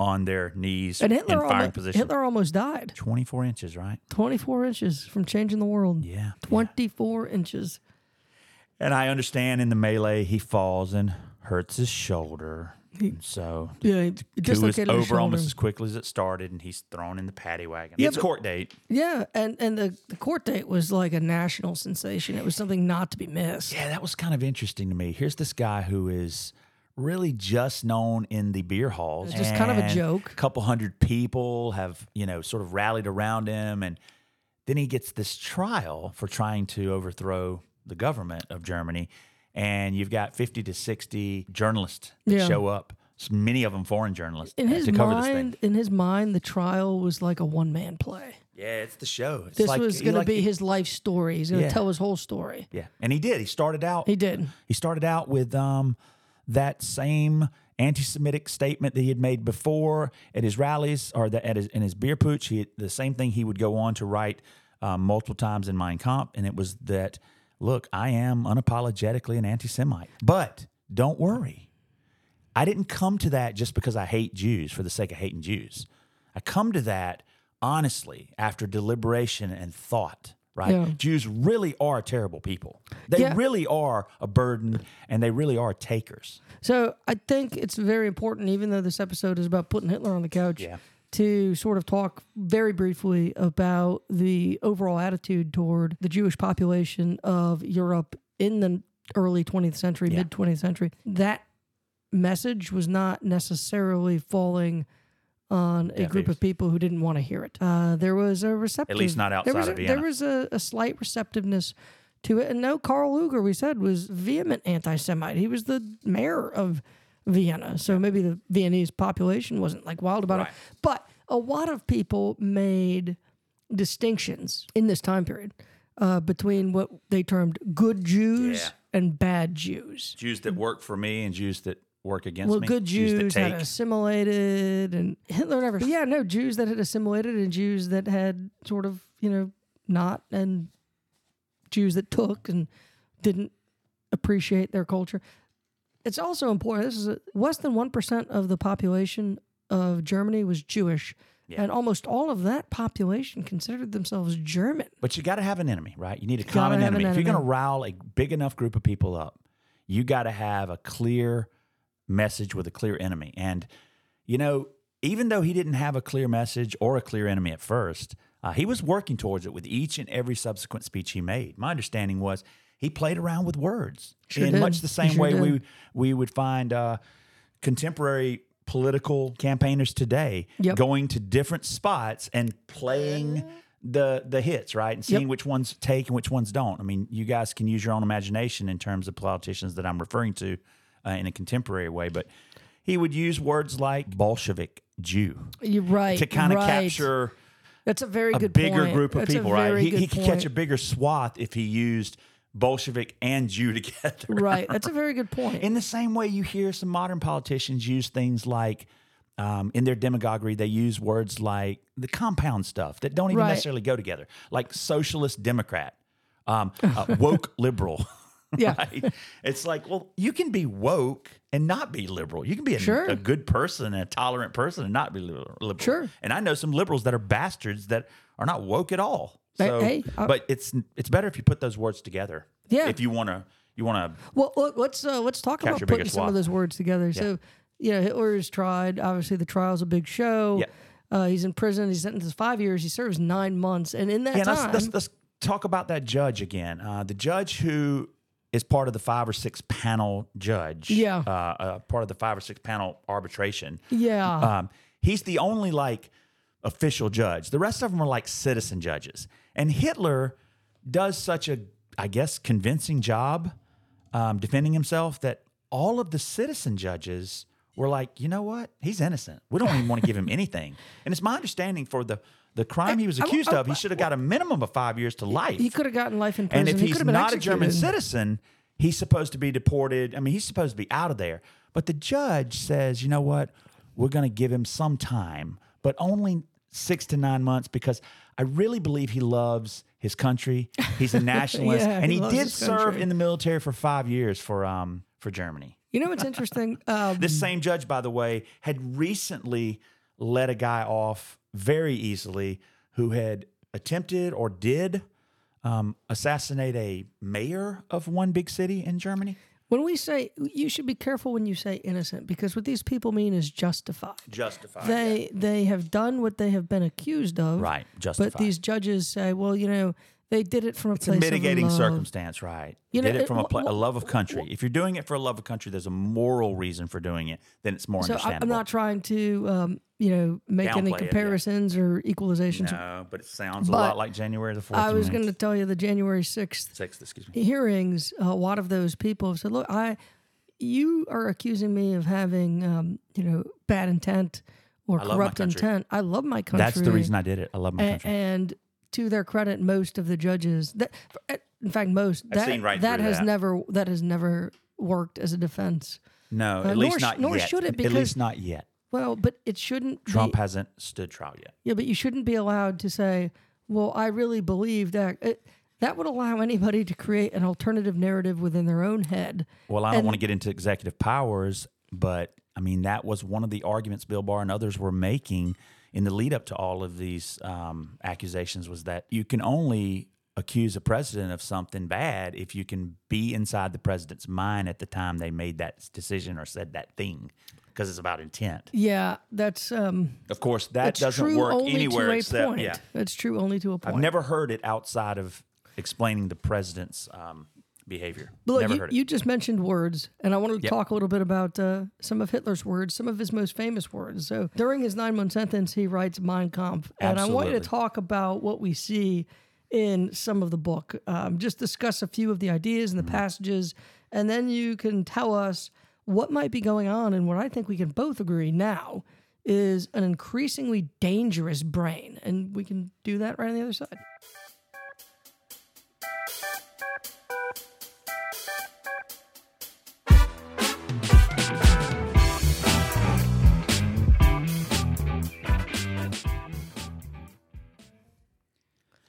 on their knees and in firing almost, position. Hitler almost died. 24 inches, right? 24 inches from changing the world. Yeah. 24 inches. And I understand in the melee he falls and hurts his shoulder. And so Yeah, he coup is dislocated his over almost as quickly as it started, and he's thrown in the paddy wagon. Yeah, it's but- court date. Yeah, and and the, the court date was like a national sensation. It was something not to be missed. Yeah, that was kind of interesting to me. Here's this guy who is really just known in the beer halls. Just kind of a joke. A couple hundred people have, you know, sort of rallied around him. And then he gets this trial for trying to overthrow the government of Germany. And you've got 50 to 60 journalists that Yeah. show up, many of them foreign journalists, In his to cover this mind, thing. in his mind, the trial was like a one man play. Yeah, it's the show. It's This like- was going to be his life story. He's going to Yeah. tell his whole story. Yeah, and he did. He started out. He did. He started out with um, that same anti-Semitic statement that he had made before at his rallies or the, at his, in his beer Putsch. He the same thing he would go on to write um, multiple times in Mein Kampf, and it was that look, I am unapologetically an anti-Semite, but don't worry, I didn't come to that just because I hate Jews for the sake of hating Jews. I come to that honestly after deliberation and thought. Right? Yeah. Jews really are terrible people. They Yeah. really are a burden and they really are takers. So I think it's very important, even though this episode is about putting Hitler on the couch, Yeah. To sort of talk very briefly about the overall attitude toward the Jewish population of Europe in the early 20th century, Yeah. mid 20th century. That message was not necessarily falling on a group of people who didn't want to hear it. Uh, there was a receptive, at least not there outside was of Vienna. There was a, a slight receptiveness to it. And no, Karl Lueger, we said, was vehement anti-Semite. He was the mayor of Vienna, so maybe the Viennese population wasn't like wild about Right. it. But a lot of people made distinctions in this time period uh, between what they termed good Jews Yeah. and bad Jews. Jews that work for me and Jews that work against Well, me. good Jews, that had assimilated, and Hitler never. Yeah, no Jews that had assimilated, and Jews that had sort of you know not, and Jews that took and didn't appreciate their culture. It's also important. This is a, less than one percent of the population of Germany was Jewish, Yeah. and almost all of that population considered themselves German. But you got to have an enemy, right? You need a gotta common an enemy. If you're going to rile a big enough group of people up, you got to have a clear message with a clear enemy. And, you know, even though he didn't have a clear message or a clear enemy at first, uh, he was working towards it with each and every subsequent speech he made. My understanding was he played around with words Sure in did. much the same sure way did. we we would find uh, contemporary political campaigners today Yep. going to different spots and playing the the hits right and seeing Yep. which ones take and which ones don't. I mean, you guys can use your own imagination in terms of politicians that I'm referring to uh, in a contemporary way, but he would use words like Bolshevik Jew You're right. to kind of right. capture That's a very a good bigger point. group of That's people, right? He, he could catch a bigger swath if he used Bolshevik and Jew together. Right. That's a very good point. In the same way, you hear some modern politicians use things like, um, in their demagoguery, they use words like the compound stuff that don't even Right. necessarily go together, like socialist Democrat, um, uh, woke liberal. Yeah. right? It's like, well, you can be woke and not be liberal. You can be a, Sure. a good person, a tolerant person, and not be liberal. liberal. Sure. And I know some liberals that are bastards that are not woke at all. So, hey, I- but it's it's better if you put those words together. Yeah. If you want to, you want to Well, look, let's uh, let's talk about putting some of those words together. So, you know, Hitler is tried. Obviously, the trial's a big show. Yeah. Uh, he's in prison. He's sentenced to five years. He serves nine months, and in that Yeah, time, let's, let's, let's talk about that judge again. Uh, the judge who is part of the five or six panel judge. Yeah. Uh, uh, part of the five or six panel arbitration. yeah, Um, he's the only like official judge. The rest of them are like citizen judges. And Hitler does such a, I guess, convincing job um, defending himself that all of the citizen judges were like, you know what? He's innocent. We don't even want to give him anything. And it's my understanding for the the crime he was I- accused I- of, he should have got a minimum of five years to life. he could have gotten life in prison. And if he he's could have been not a German citizen, he's supposed to be deported. I mean, he's supposed to be out of there. But the judge says, you know what? We're going to give him some time, but only six to nine months because I really believe he loves his country. He's a nationalist, Yeah, and he he, did serve country. in the military for five years for um for Germany. You know what's interesting? Um, This same judge, by the way, had recently let a guy off very easily who had attempted or did um, assassinate a mayor of one big city in Germany. When we say you should be careful when you say innocent because what these people mean is justified. Justified. They they have done what they have been accused of. Right, justified. But these judges say, well, you know, they did it from a it's a place mitigating of love. circumstance, right? You know, did it it- from a, wh- pla- a love of country. If you're doing it for a love of country, there's a moral reason for doing it. Then it's more So I- understandable. I'm not trying to, um, you know, make any Downplay it, yeah. comparisons or equalizations. no, but it sounds a lot like January the fourth. I was going to tell you the January 6th sixth. Excuse me. hearings. A lot of those people have said, "Look, I, you are accusing me of having, um, you know, bad intent or I corrupt intent. I love my country. That's the reason I did it. I love my A- country. and to their credit, most of the judges that, in fact, most that right that has that. never that has never worked as a defense. No, Uh, at nor least sh- not nor yet. should it, at because- least not yet. Well, but it shouldn't. Trump be, hasn't stood trial yet. Yeah, but you shouldn't be allowed to say, "Well, I really believe that." It, that would allow anybody to create an alternative narrative within their own head. Well, I don't And- want to get into executive powers, but I mean that was one of the arguments Bill Barr and others were making in the lead up to all of these um, accusations was that you can only accuse a president of something bad if you can be inside the president's mind at the time they made that decision or said that thing because it's about intent. Yeah, that's um, Of course, that doesn't work anywhere except point. yeah. That's true only to a point. I've never heard it outside of explaining the president's um, behavior. But look, never you, heard it. you just mentioned words, and I wanted to Yep. talk a little bit about uh, some of Hitler's words, some of his most famous words. So during his nine month sentence, he writes Mein Kampf. And I want you to talk about what we see in some of the book. Um, just discuss a few of the ideas Mm-hmm. and the passages, and then you can tell us what might be going on and what I think we can both agree now is an increasingly dangerous brain. And we can do that right on the other side.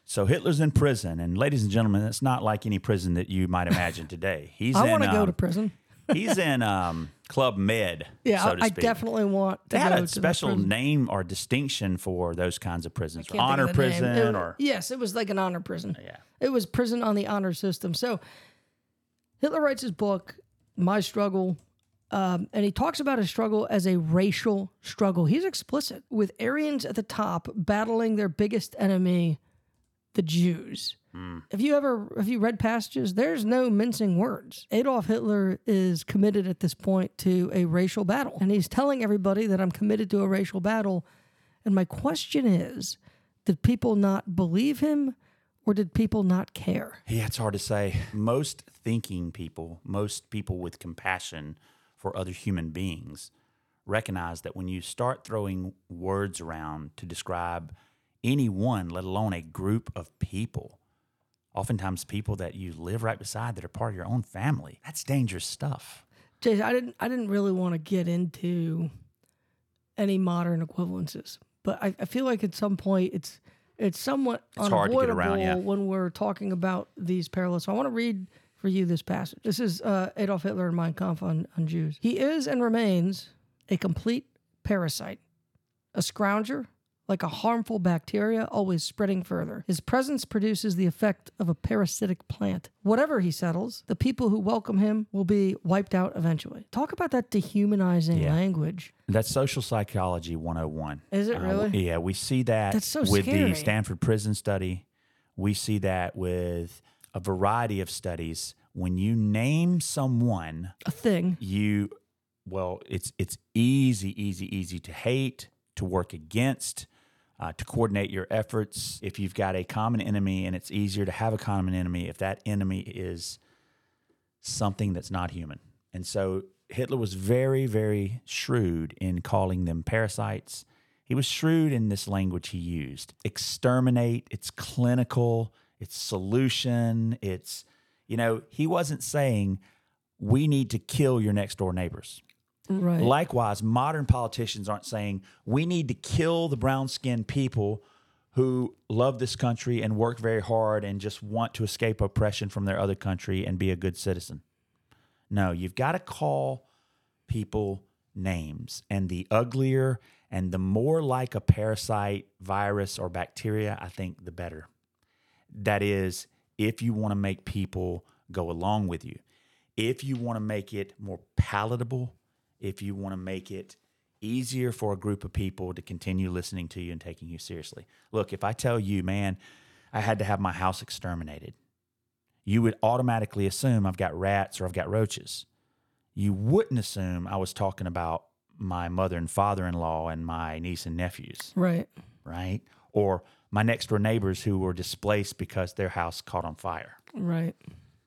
So Hitler's in prison, and ladies and gentlemen, it's not like any prison that you might imagine today. He's I want to go um, to prison. he's in um, Club Med. Yeah, so to I, I definitely want to They had go a special name or distinction for those kinds of prisons, honor the name. prison, It- or yes, it was like an honor prison. yeah. It was prison on the honor system. So Hitler writes his book, My Struggle Um, and he talks about his struggle as a racial struggle. He's explicit with Aryans at the top battling their biggest enemy, the Jews. Hmm. Have you ever have you read passages? There's no mincing words. Adolf Hitler is committed at this point to a racial battle, and he's telling everybody that I'm committed to a racial battle. And my question is, did people not believe him, or did people not care? Yeah, it's hard to say. Most thinking people, most people with compassion for other human beings, recognize that when you start throwing words around to describe anyone, let alone a group of people, oftentimes people that you live right beside that are part of your own family, that's dangerous stuff. Jason, I didn't I didn't really want to get into any modern equivalences, but I, I feel like at some point it's it's somewhat It's hard to get unavoidable around, yeah. when we're talking about these parallels. So I want to read for you this passage. This is uh, Adolf Hitler and Mein Kampf on, on Jews. He is and remains a complete parasite, a scrounger, like a harmful bacteria always spreading further. His presence produces the effect of a parasitic plant. Whatever he settles, the people who welcome him will be wiped out eventually. Talk about that dehumanizing Yeah. language. That's social psychology 101. Is it Uh, really? yeah, we see that That's so with scary. the Stanford prison study. We see that with a variety of studies. When you name someone, A thing. you well, it's it's easy, easy, easy to hate, to work against, uh, to coordinate your efforts. If you've got a common enemy, and it's easier to have a common enemy if that enemy is something that's not human. And so Hitler was very, very shrewd in calling them parasites. He was shrewd in this language he used. Exterminate, it's clinical, it's solution, it's, you know, he wasn't saying we need to kill your next door neighbors. Right. Likewise, modern politicians aren't saying we need to kill the brown skinned people who love this country and work very hard and just want to escape oppression from their other country and be a good citizen. No, you've got to call people names. And the uglier and the more like a parasite, virus, or bacteria, I think the better. That is, if you want to make people go along with you, if you want to make it more palatable, if you want to make it easier for a group of people to continue listening to you and taking you seriously. Look, if I tell you, man, I had to have my house exterminated, you would automatically assume I've got rats or I've got roaches. You wouldn't assume I was talking about my mother and father in law and my niece and nephews, Right. right? Or my next door neighbors who were displaced because their house caught on fire. Right.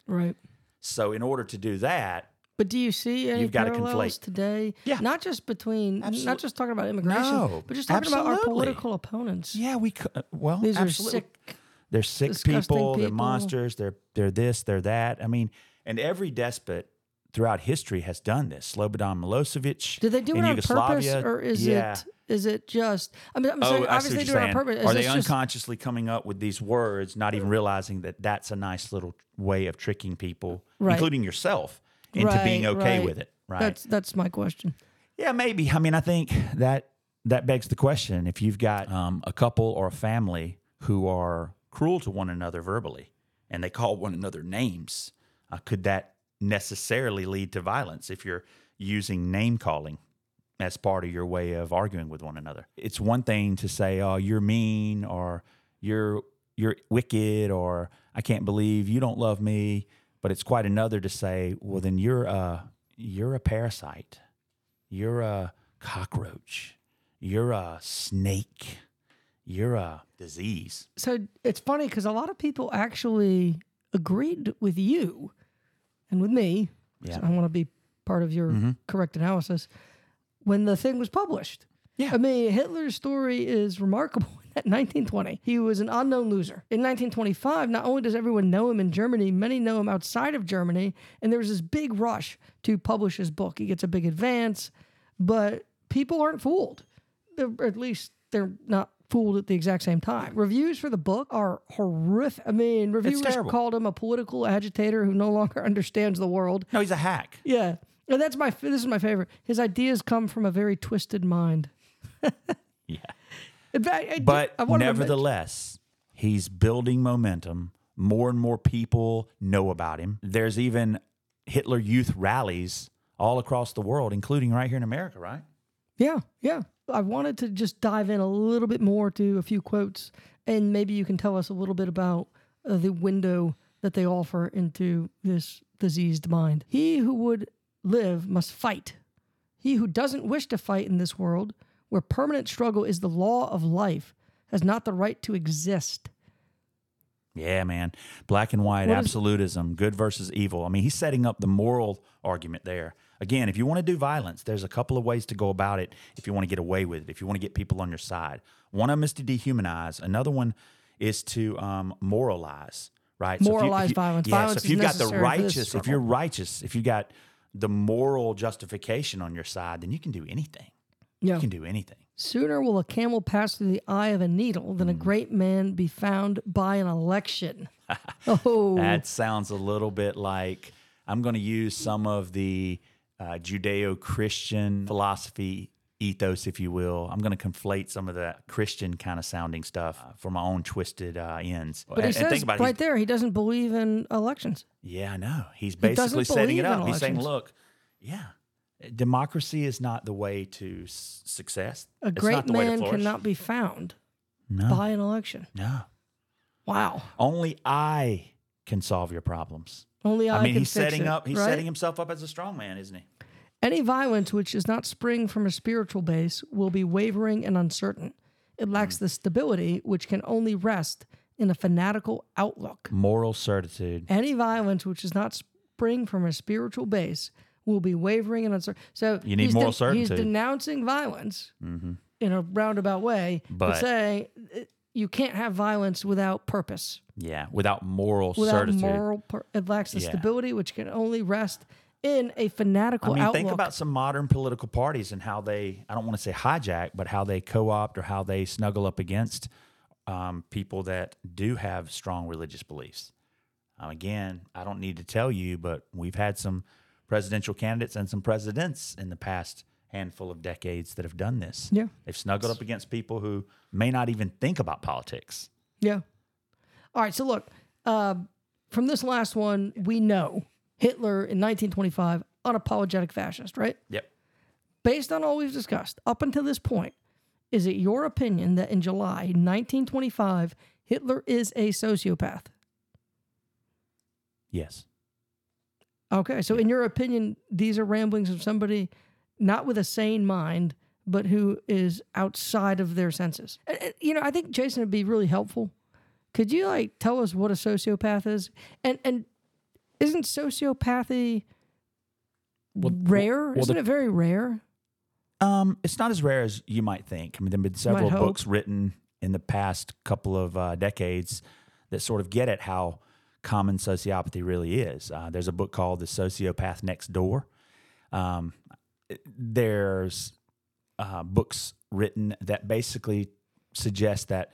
Right. So, in order to do that, But do you see any You've parallels today? Yeah. Not just between, Absolute- not just talking about immigration, No, but just talking about our political opponents. yeah, we could. Uh, well, These absolutely. are sick. They're sick disgusting people, They're monsters. They're they're this. They're that. I mean, and every despot throughout history has done this. Slobodan Milosevic. Did they do it on purpose, or is yeah. it is it just? I mean, I'm Oh, saying obviously they do it on purpose. Is Are they this just- unconsciously coming up with these words, not even realizing that that's a nice little way of tricking people, Right. including yourself, into being okay right. with it? Right. That's that's my question. Yeah, maybe. I mean, I think that that begs the question: if you've got um, a couple or a family who are cruel to one another verbally, and they call one another names, uh, could that necessarily lead to violence if you're using name calling as part of your way of arguing with one another? It's one thing to say, "Oh, you're mean," or "You're you're wicked," or "I can't believe you don't love me," but it's quite another to say, "Well, then you're a you're a parasite." You're a cockroach. You're a snake. You're a disease. So it's funny because a lot of people actually agreed with you and with me. Yeah. So I want to be part of your mm-hmm. correct analysis when the thing was published. Yeah. I mean, Hitler's story is remarkable. In 1920, he was an unknown loser. In 1925, not only does everyone know him in Germany, many know him outside of Germany, and there's this big rush to publish his book. He gets a big advance, but people aren't fooled. They're, at least they're not fooled at the exact same time. Reviews for the book are horrific. I mean, reviewers called him a political agitator who no longer understands the world. No, he's a hack. Yeah. And that's my this is my favorite. His ideas come from a very twisted mind. Yeah. In fact, I- But I nevertheless, he's building momentum. More and more people know about him. There's even Hitler Youth rallies all across the world, including right here in America, right? Yeah, yeah. I wanted to just dive in a little bit more to a few quotes, and maybe you can tell us a little bit about uh, the window that they offer into this diseased mind. He who would live must fight. He who doesn't wish to fight in this world, where permanent struggle is the law of life, has not the right to exist. Yeah, man. Black and white What is- absolutism, good versus evil. I mean, he's setting up the moral argument there. Again, if you want to do violence, there's a couple of ways to go about it if you want to get away with it, if you want to get people on your side. One of them is to dehumanize, another one is to um, moralize, right? So if you- if Moralize you- violence. Yeah, Violence so if is you've got the necessary for this righteous, if you're righteous, if you got the moral justification on your side, then you can do anything. Yeah. You can do anything. Sooner will a camel pass through the eye of a needle than a great man be found by an election. oh, That sounds a little bit like I'm going to use some of the uh, Judeo Christian philosophy ethos, if you will. I'm going to conflate some of the Christian kind of sounding stuff uh, for my own twisted uh, ends. but he And- and says about it, right there he doesn't believe in elections. Yeah, I know. He's basically setting it up. He's saying, look, yeah, democracy is not the way to s- success. A It's great not the way to man cannot be found No, by an election. no. Wow. Only I can solve your problems. Only I, I, mean, can he's setting it, up. He's right? setting himself up as a strong man, isn't he? Any violence which does not spring from a spiritual base will be wavering and uncertain. It lacks Hmm. the stability which can only rest in a fanatical outlook. Moral certitude. Any violence which does not spring from a spiritual base will be wavering and uncertain. So You need he's certainty. He's. Mm-hmm. denouncing violence in a roundabout way, but, But- saying uh, you can't have violence without purpose. Yeah, without moral without certitude. moral pur- it lacks the Yeah. stability which can only rest in a fanatical I mean, outlook. think about some modern political parties and how they, I don't want to say hijack, but how they co opt or how they snuggle up against um, people that do have strong religious beliefs. Um, again, I don't need to tell you, but we've had some presidential candidates and some presidents in the past handful of decades that have done this. Yeah. They've snuggled up against people who may not even think about politics. yeah. All right. So look, uh, from this last one, we know Hitler in 1925, unapologetic fascist, right? Yep. Based on all we've discussed up until this point, is it your opinion that in July 1925 Hitler is a sociopath? Yes. Okay, so in your opinion, these are ramblings of somebody not with a sane mind, but who is outside of their senses. You know, I think Jason would be really helpful. Could you like tell us what a sociopath is? And and isn't sociopathy rare? well, Isn't the- it very rare? Um, it's not as rare as you might think. I mean, there have been several books written in the past couple of uh, decades that sort of get at how common sociopathy really is. Uh, there's a book called The Sociopath Next Door. Um, there's uh, books written that basically suggest that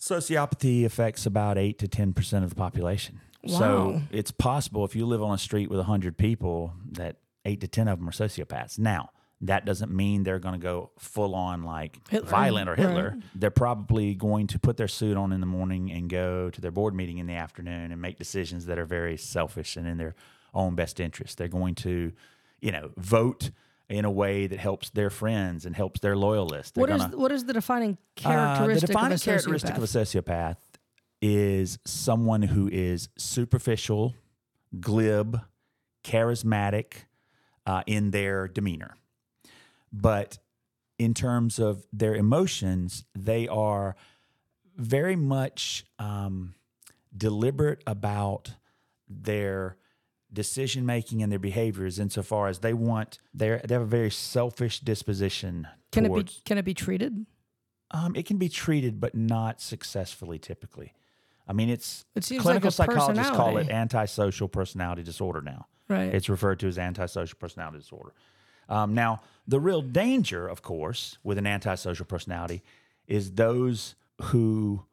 sociopathy affects about 8 to 10% of the population. Wow. So it's possible if you live on a street with 100 people that 8 to 10 of them are sociopaths. Now, that doesn't mean they're going to go full on like Hitler. violent or Hitler. Right. They're probably going to put their suit on in the morning and go to their board meeting in the afternoon and make decisions that are very selfish and in their own best interest. They're going to, you know, vote in a way that helps their friends and helps their loyalists. They're What is gonna- what is the defining uh, characteristic the defining of a characteristic of a sociopath is someone who is superficial, glib, charismatic uh, in their demeanor. But in terms of their emotions, they are very much um, deliberate about their decision making and their behaviors insofar as they want they they have a very selfish disposition can it be can it be treated? um, it can be treated, but not successfully typically. I mean, it's It clinical like psychologists call it antisocial personality disorder now. Right. It's referred to as antisocial personality disorder. Um, now, the real danger, of course, with an antisocial personality is those who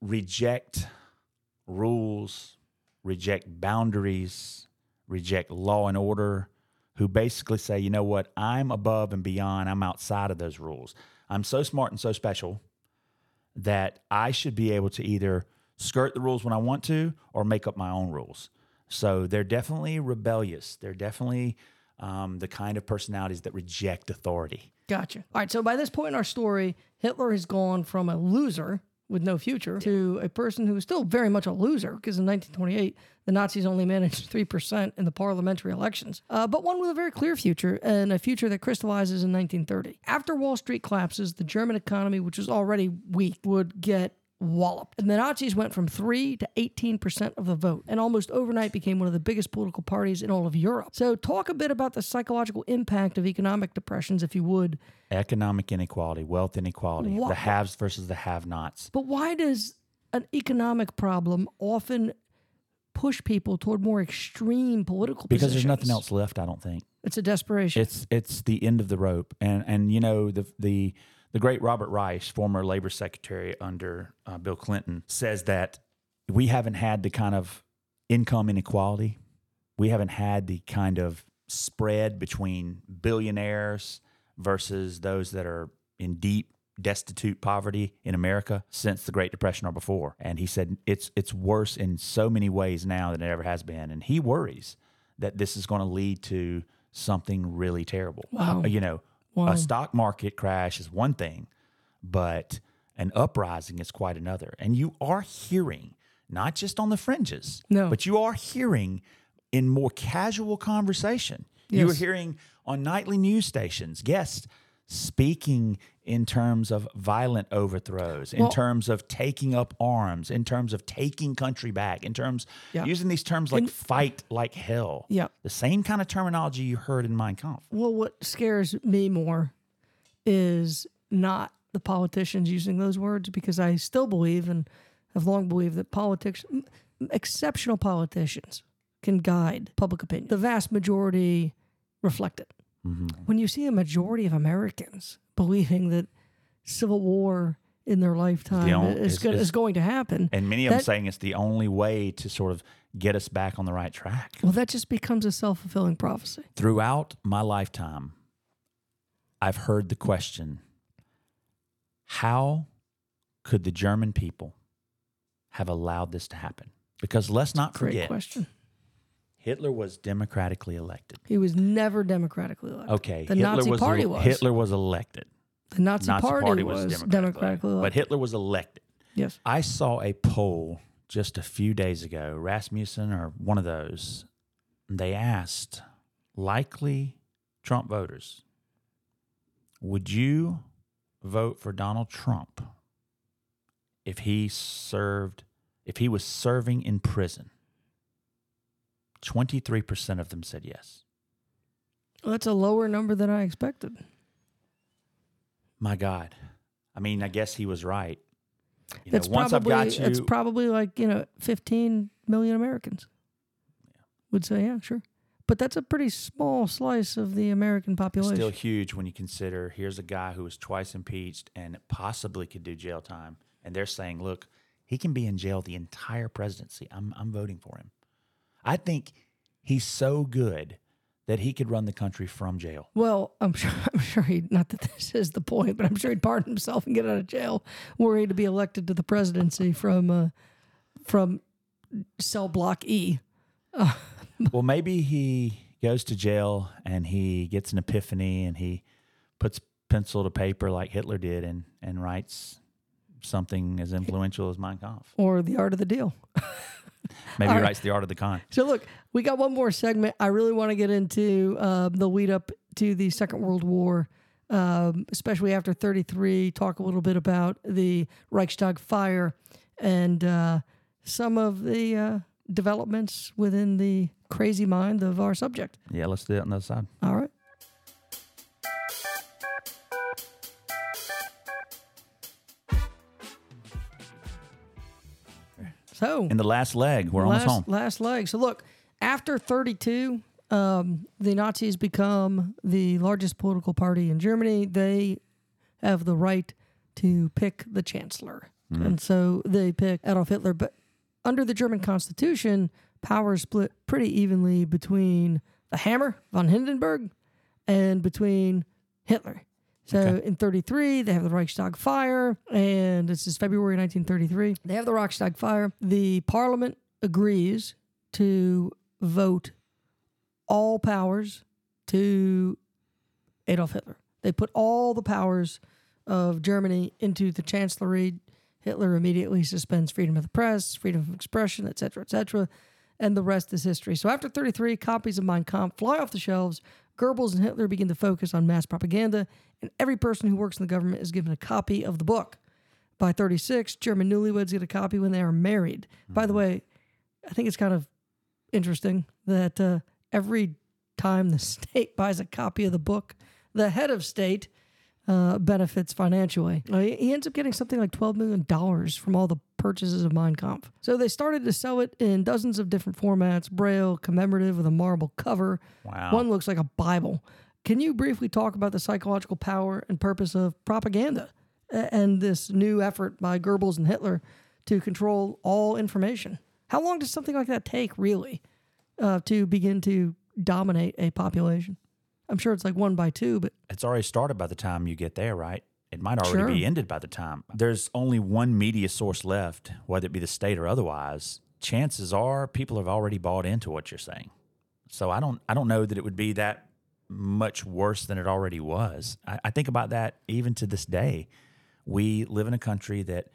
reject rules, reject boundaries, reject law and order, who basically say, you know what, I'm above and beyond, I'm outside of those rules. I'm so smart and so special that I should be able to either skirt the rules when I want to or make up my own rules. So they're definitely rebellious. They're definitely um, the kind of personalities that reject authority. Gotcha. All right. So by this point in our story, Hitler has gone from a loser with no future to a person who is still very much a loser because in 1928, the Nazis only managed 3% in the parliamentary elections, uh, but one with a very clear future and a future that crystallizes in 1930. After Wall Street collapses, the German economy, which was already weak, would get walloped. And the Nazis went from 3 to 18% of the vote and almost overnight became one of the biggest political parties in all of Europe. So, talk a bit about the psychological impact of economic depressions, if you would. Economic inequality, wealth inequality, Wha- the haves versus the have nots. But why does an economic problem often push people toward more extreme political positions? Because there's nothing else left, I don't think. It's a desperation. It's it's the end of the rope, and and you know the the the great Robert Reich, former labor secretary under uh, Bill Clinton, says that we haven't had the kind of income inequality, we haven't had the kind of spread between billionaires versus those that are in deep destitute poverty in America since the Great Depression or before. And he said it's it's worse in so many ways now than it ever has been, and he worries that this is going to lead to something really terrible. Wow. You know, Wow. a stock market crash is one thing, but an uprising is quite another. And you are hearing, not just on the fringes, No. but you are hearing in more casual conversation. You are hearing on nightly news stations guests speaking in terms of violent overthrows, in Well- terms of taking up arms, in terms of taking country back, in terms Yeah. using these terms like fight like hell. Yeah. The same kind of terminology you heard in Mein Kampf. well, what scares me more is not the politicians using those words because I still believe and have long believed that politics, exceptional politicians, can guide public opinion. The vast majority reflect it. Mm-hmm. When you see a majority of Americans believing that civil war in their lifetime is, go- going to happen, And many of them saying it's the only way to sort of get us back on the right track. well, that just becomes a self fulfilling prophecy. Throughout my lifetime, I've heard the question how could the German people have allowed this to happen? Because let's not Great forget, question. Hitler was democratically elected. He was never democratically elected. Okay, the Hitler Nazi was Party was. Hitler was elected. The Nazi, Nazi Party, was, was, democratically, democratically elected. but Hitler was elected. yes. I saw a poll just a few days ago, Rasmussen or one of those. They asked likely Trump voters, would you vote for Donald Trump if he served if he was serving in prison? 23% of them said yes. Well, that's a lower number than I expected. My God. I mean, I guess he was right. You It's know, once probably I've got you, it's probably like you know 15 million Americans would say yeah sure, but that's a pretty small slice of the American population. Still huge when you consider here's a guy who was twice impeached and possibly could do jail time. And they're saying, look, he can be in jail the entire presidency. I'm, I'm voting for him. I think he's so good that he could run the country from jail. Well, I'm sure. I'm sure he. Not that this is the point, but I'm sure he'd pardon himself and get out of jail, were he to be elected to the presidency from uh, from cell block E. well, maybe he goes to jail and he gets an epiphany and he puts pencil to paper like Hitler did and, and writes something as influential as Mein Kampf. or the art of the deal. Maybe he writes The Art of the Con. So look, we got one more segment. I really want to get into uh, the lead up to the Second World War, um, especially after 33. Talk a little bit about the Reichstag fire and uh, some of the uh, developments within the crazy mind of our subject. Yeah, let's do it on the other side. All right. So In the last leg, we're last, almost home. Last leg. So look, after 32, um, the Nazis become the largest political party in Germany. They have the right to pick the chancellor, and so they pick Adolf Hitler. But under the German Constitution, power is split pretty evenly between the Hammer von Hindenburg and between Hitler. So Okay. in 33, they have the Reichstag fire, and this is February 1933. They have the Reichstag fire. The parliament agrees to vote all powers to Adolf Hitler. They put all the powers of Germany into the chancellery. Hitler immediately suspends freedom of the press, freedom of expression, etc., etc., and the rest is history. So after 33, copies of Mein Kampf fly off the shelves. Goebbels and Hitler begin to focus on mass propaganda, and every person who works in the government is given a copy of the book. By 36, German newlyweds get a copy when they are married. By the way, I think it's kind of interesting that uh, every time the state buys a copy of the book, the head of state uh, benefits financially. Uh, he he ends up getting something like $12 million from all the purchases of Mein Kampf. So they started to sell it in dozens of different formats braille, commemorative with a marble cover. Wow. One looks like a Bible. Can you briefly talk about the psychological power and purpose of propaganda and this new effort by Goebbels and Hitler to control all information? How long does something like that take, really, uh, to begin to dominate a population? I'm sure it's like one by two, but it's already started by the time you get there, right? It might already be ended by the time. There's only one media source left, whether it be the state or otherwise. Chances are people have already bought into what you're saying. So I don't I don't know that it would be that much worse than it already was. I, I think about that even to this day. We live in a country that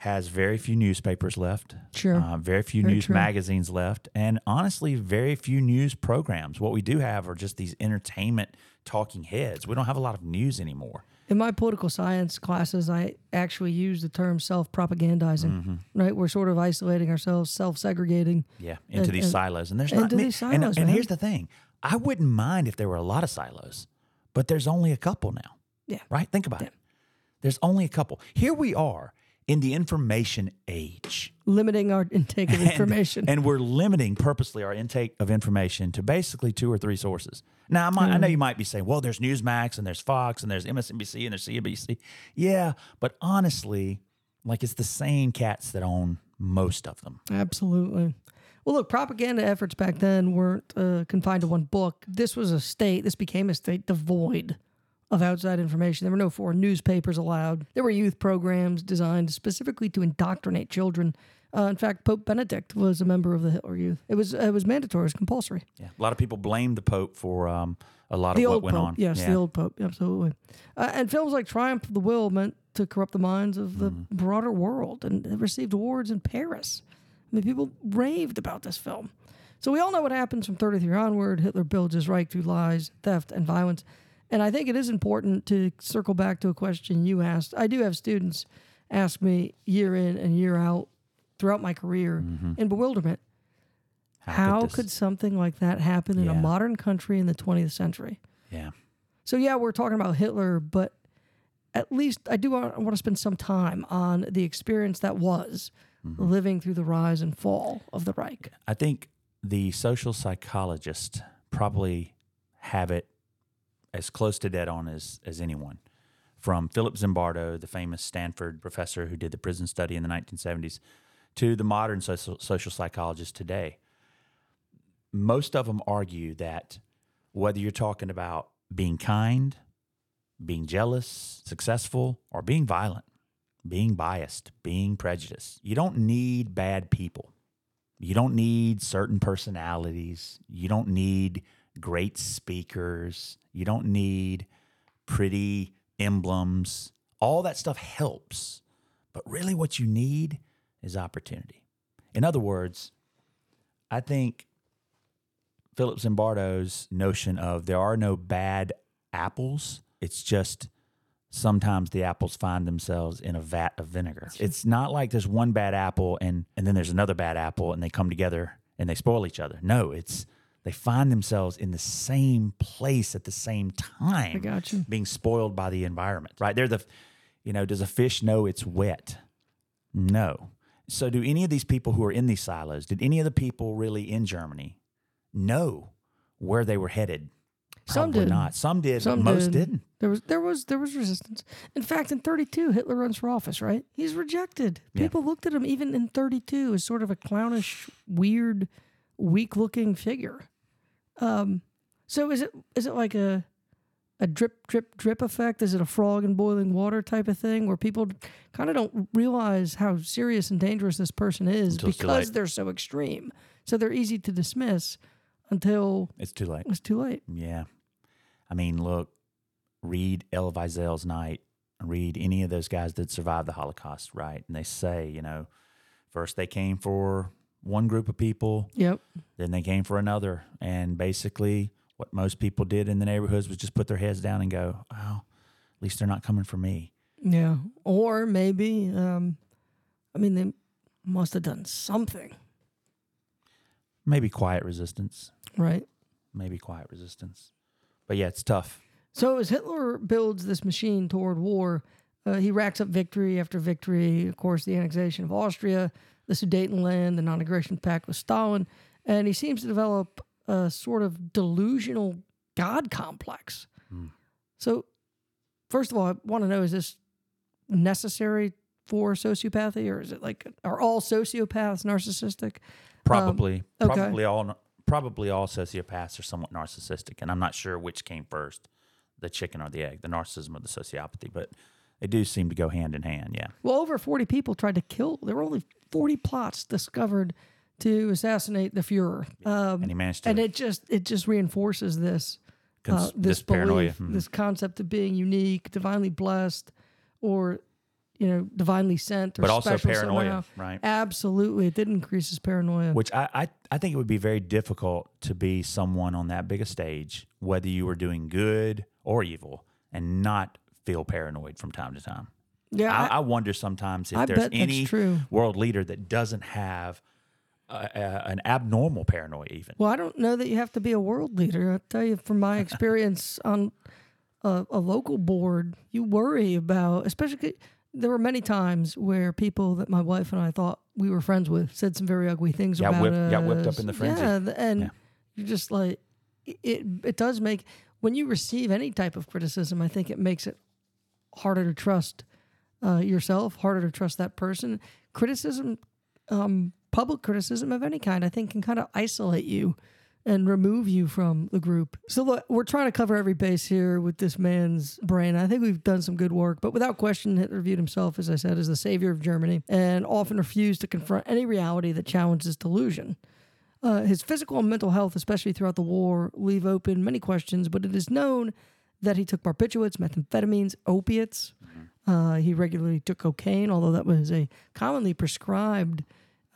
has very few newspapers left. Sure. Uh, very few Very news true. magazines left. And honestly, very few news programs. What we do have are just these entertainment talking heads. We don't have a lot of news anymore. in my political science classes, I actually use the term self propagandizing, Mm-hmm. right? We're sort of isolating ourselves, self segregating. Yeah, into And- these and- silos. And there's into not many- these and, silos, and here's the thing. I wouldn't mind if there were a lot of silos, but there's only a couple now. Yeah. Right? Think about it. There's only a couple. Here we are in the information age. Limiting our intake of information. And, we're limiting purposely our intake of information to basically two or three sources. Now, I, might, I know Mm. you might be saying, well, there's Newsmax and there's Fox and there's MSNBC and there's CNBC. Yeah, but honestly, like it's the same cats that own most of them. Absolutely. Well, look, propaganda efforts back then weren't uh, confined to one book. This was a state, this became a state devoid of outside information. There were no foreign newspapers allowed. There were youth programs designed specifically to indoctrinate children. Uh, in fact, Pope Benedict was a member of the Hitler Youth. It was it was mandatory, it was compulsory. Yeah. A lot of people blamed the Pope for um, a lot The of what went Pope, on. yes, yeah. the old Pope, absolutely. Uh, and films like Triumph of the Will meant to corrupt the minds of the Mm-hmm. broader world, and it received awards in Paris. I mean, people raved about this film. So we all know what happens from 33 onward. Hitler builds his Reich through lies, theft, and violence. And I think it is important to circle back to a question you asked. I do have students ask me year in and year out throughout my career in bewilderment how this- could something like that happen in a modern country in the 20th century? Yeah. So yeah, we're talking about Hitler, but at least I do want, I want to spend some time on the experience that was Mm-hmm. living through the rise and fall of the Reich. I think the social psychologists probably have it as close to dead on as, as anyone. From Philip Zimbardo, the famous Stanford professor who did the prison study in the 1970s, to the modern social, social psychologists today. Most of them argue that whether you're talking about being kind, being jealous, successful, or being violent, being biased, being prejudiced, you don't need bad people. You don't need certain personalities. You don't need great speakers. You don't need pretty emblems. All that stuff helps. But really, what you need is opportunity. In other words, I think Philip Zimbardo's notion of there are no bad apples, it's just sometimes the apples find themselves in a vat of vinegar. It's not like there's one bad apple and and then there's another bad apple and they come together and they spoil each other. No, it's they find themselves in the same place at the same time. I got you. Being spoiled by the environment. Right? They're the you know, does a fish know it's wet? No. So do any of these people who are in these silos, did any of the people really in Germany know where they were headed? Some did. not. Some did, Some but most did. didn't. There was there was there was resistance. In fact, in 32, Hitler runs for office, right? He's rejected. Yeah. People looked at him even in 32 as sort of a clownish, weird, weak-looking figure. Um, so is it is it like a a drip drip drip effect? Is it a frog in boiling water type of thing where people kind of don't realize how serious and dangerous this person is Until it's too because late. they're so extreme. So they're easy to dismiss. until It's too late. it's too late. Yeah. I mean, look, read Elie Wiesel's Night, read any of those guys that survived the Holocaust, right? And they say, you know, first they came for one group of people, Yep. then they came for another. And basically, what most people did in the neighborhoods was just put their heads down and go, oh, at least they're not coming for me. Yeah. Or maybe, um, I mean, they must have done something, Maybe quiet resistance. right? Maybe quiet resistance. But yeah, it's tough. So as Hitler builds this machine toward war, uh, he racks up victory after victory. Of course, the annexation of Austria, the Sudetenland, the non-aggression pact with Stalin, and he seems to develop a sort of delusional god complex. Hmm. So, first of all, I want to know: is this necessary for sociopathy, or is it like are all sociopaths narcissistic? Probably, um, okay. probably all, probably all sociopaths are somewhat narcissistic, and I'm not sure which came first, the chicken or the egg, the narcissism or the sociopathy, but they do seem to go hand in hand. Yeah, Well, over 40 people tried to kill. There were only 40 plots discovered to assassinate the Fuhrer. Um, and he managed to. and it just it just reinforces this uh, Cons- this, this paranoia. belief, Mhm. this concept of being unique, divinely blessed, or you know, divinely sent, or but also paranoia, somehow. right? Absolutely, it did increase his paranoia. Which I, I, I think it would be very difficult to be someone on that big a stage, whether you were doing good or evil, and not feel paranoid from time to time. Yeah, I, I- I wonder sometimes if I there's any true. world leader that doesn't have uh, uh, an abnormal paranoia, even. Well, I don't know that you have to be a world leader. I'll tell you from my experience on a, a local board, you worry about, especially there were many times where people that my wife and I thought we were friends with said some very ugly things Got about whipped- us. got whipped up in the frenzy. Yeah, and Yeah. you're just like, it, it does make, when you receive any type of criticism, I think it makes it harder to trust uh, yourself, harder to trust that person. Criticism, um, public criticism of any kind, I think can kind of isolate you and remove you from the group. So look, we're trying to cover every base here with this man's brain. I think we've done some good work, but without question, Hitler viewed himself, as I said, as the savior of Germany and often refused to confront any reality that challenged his delusion. Uh, his physical and mental health, especially throughout the war, leave open many questions, but it is known that he took barbiturates, methamphetamines, opiates. Uh, he regularly took cocaine, although that was a commonly prescribed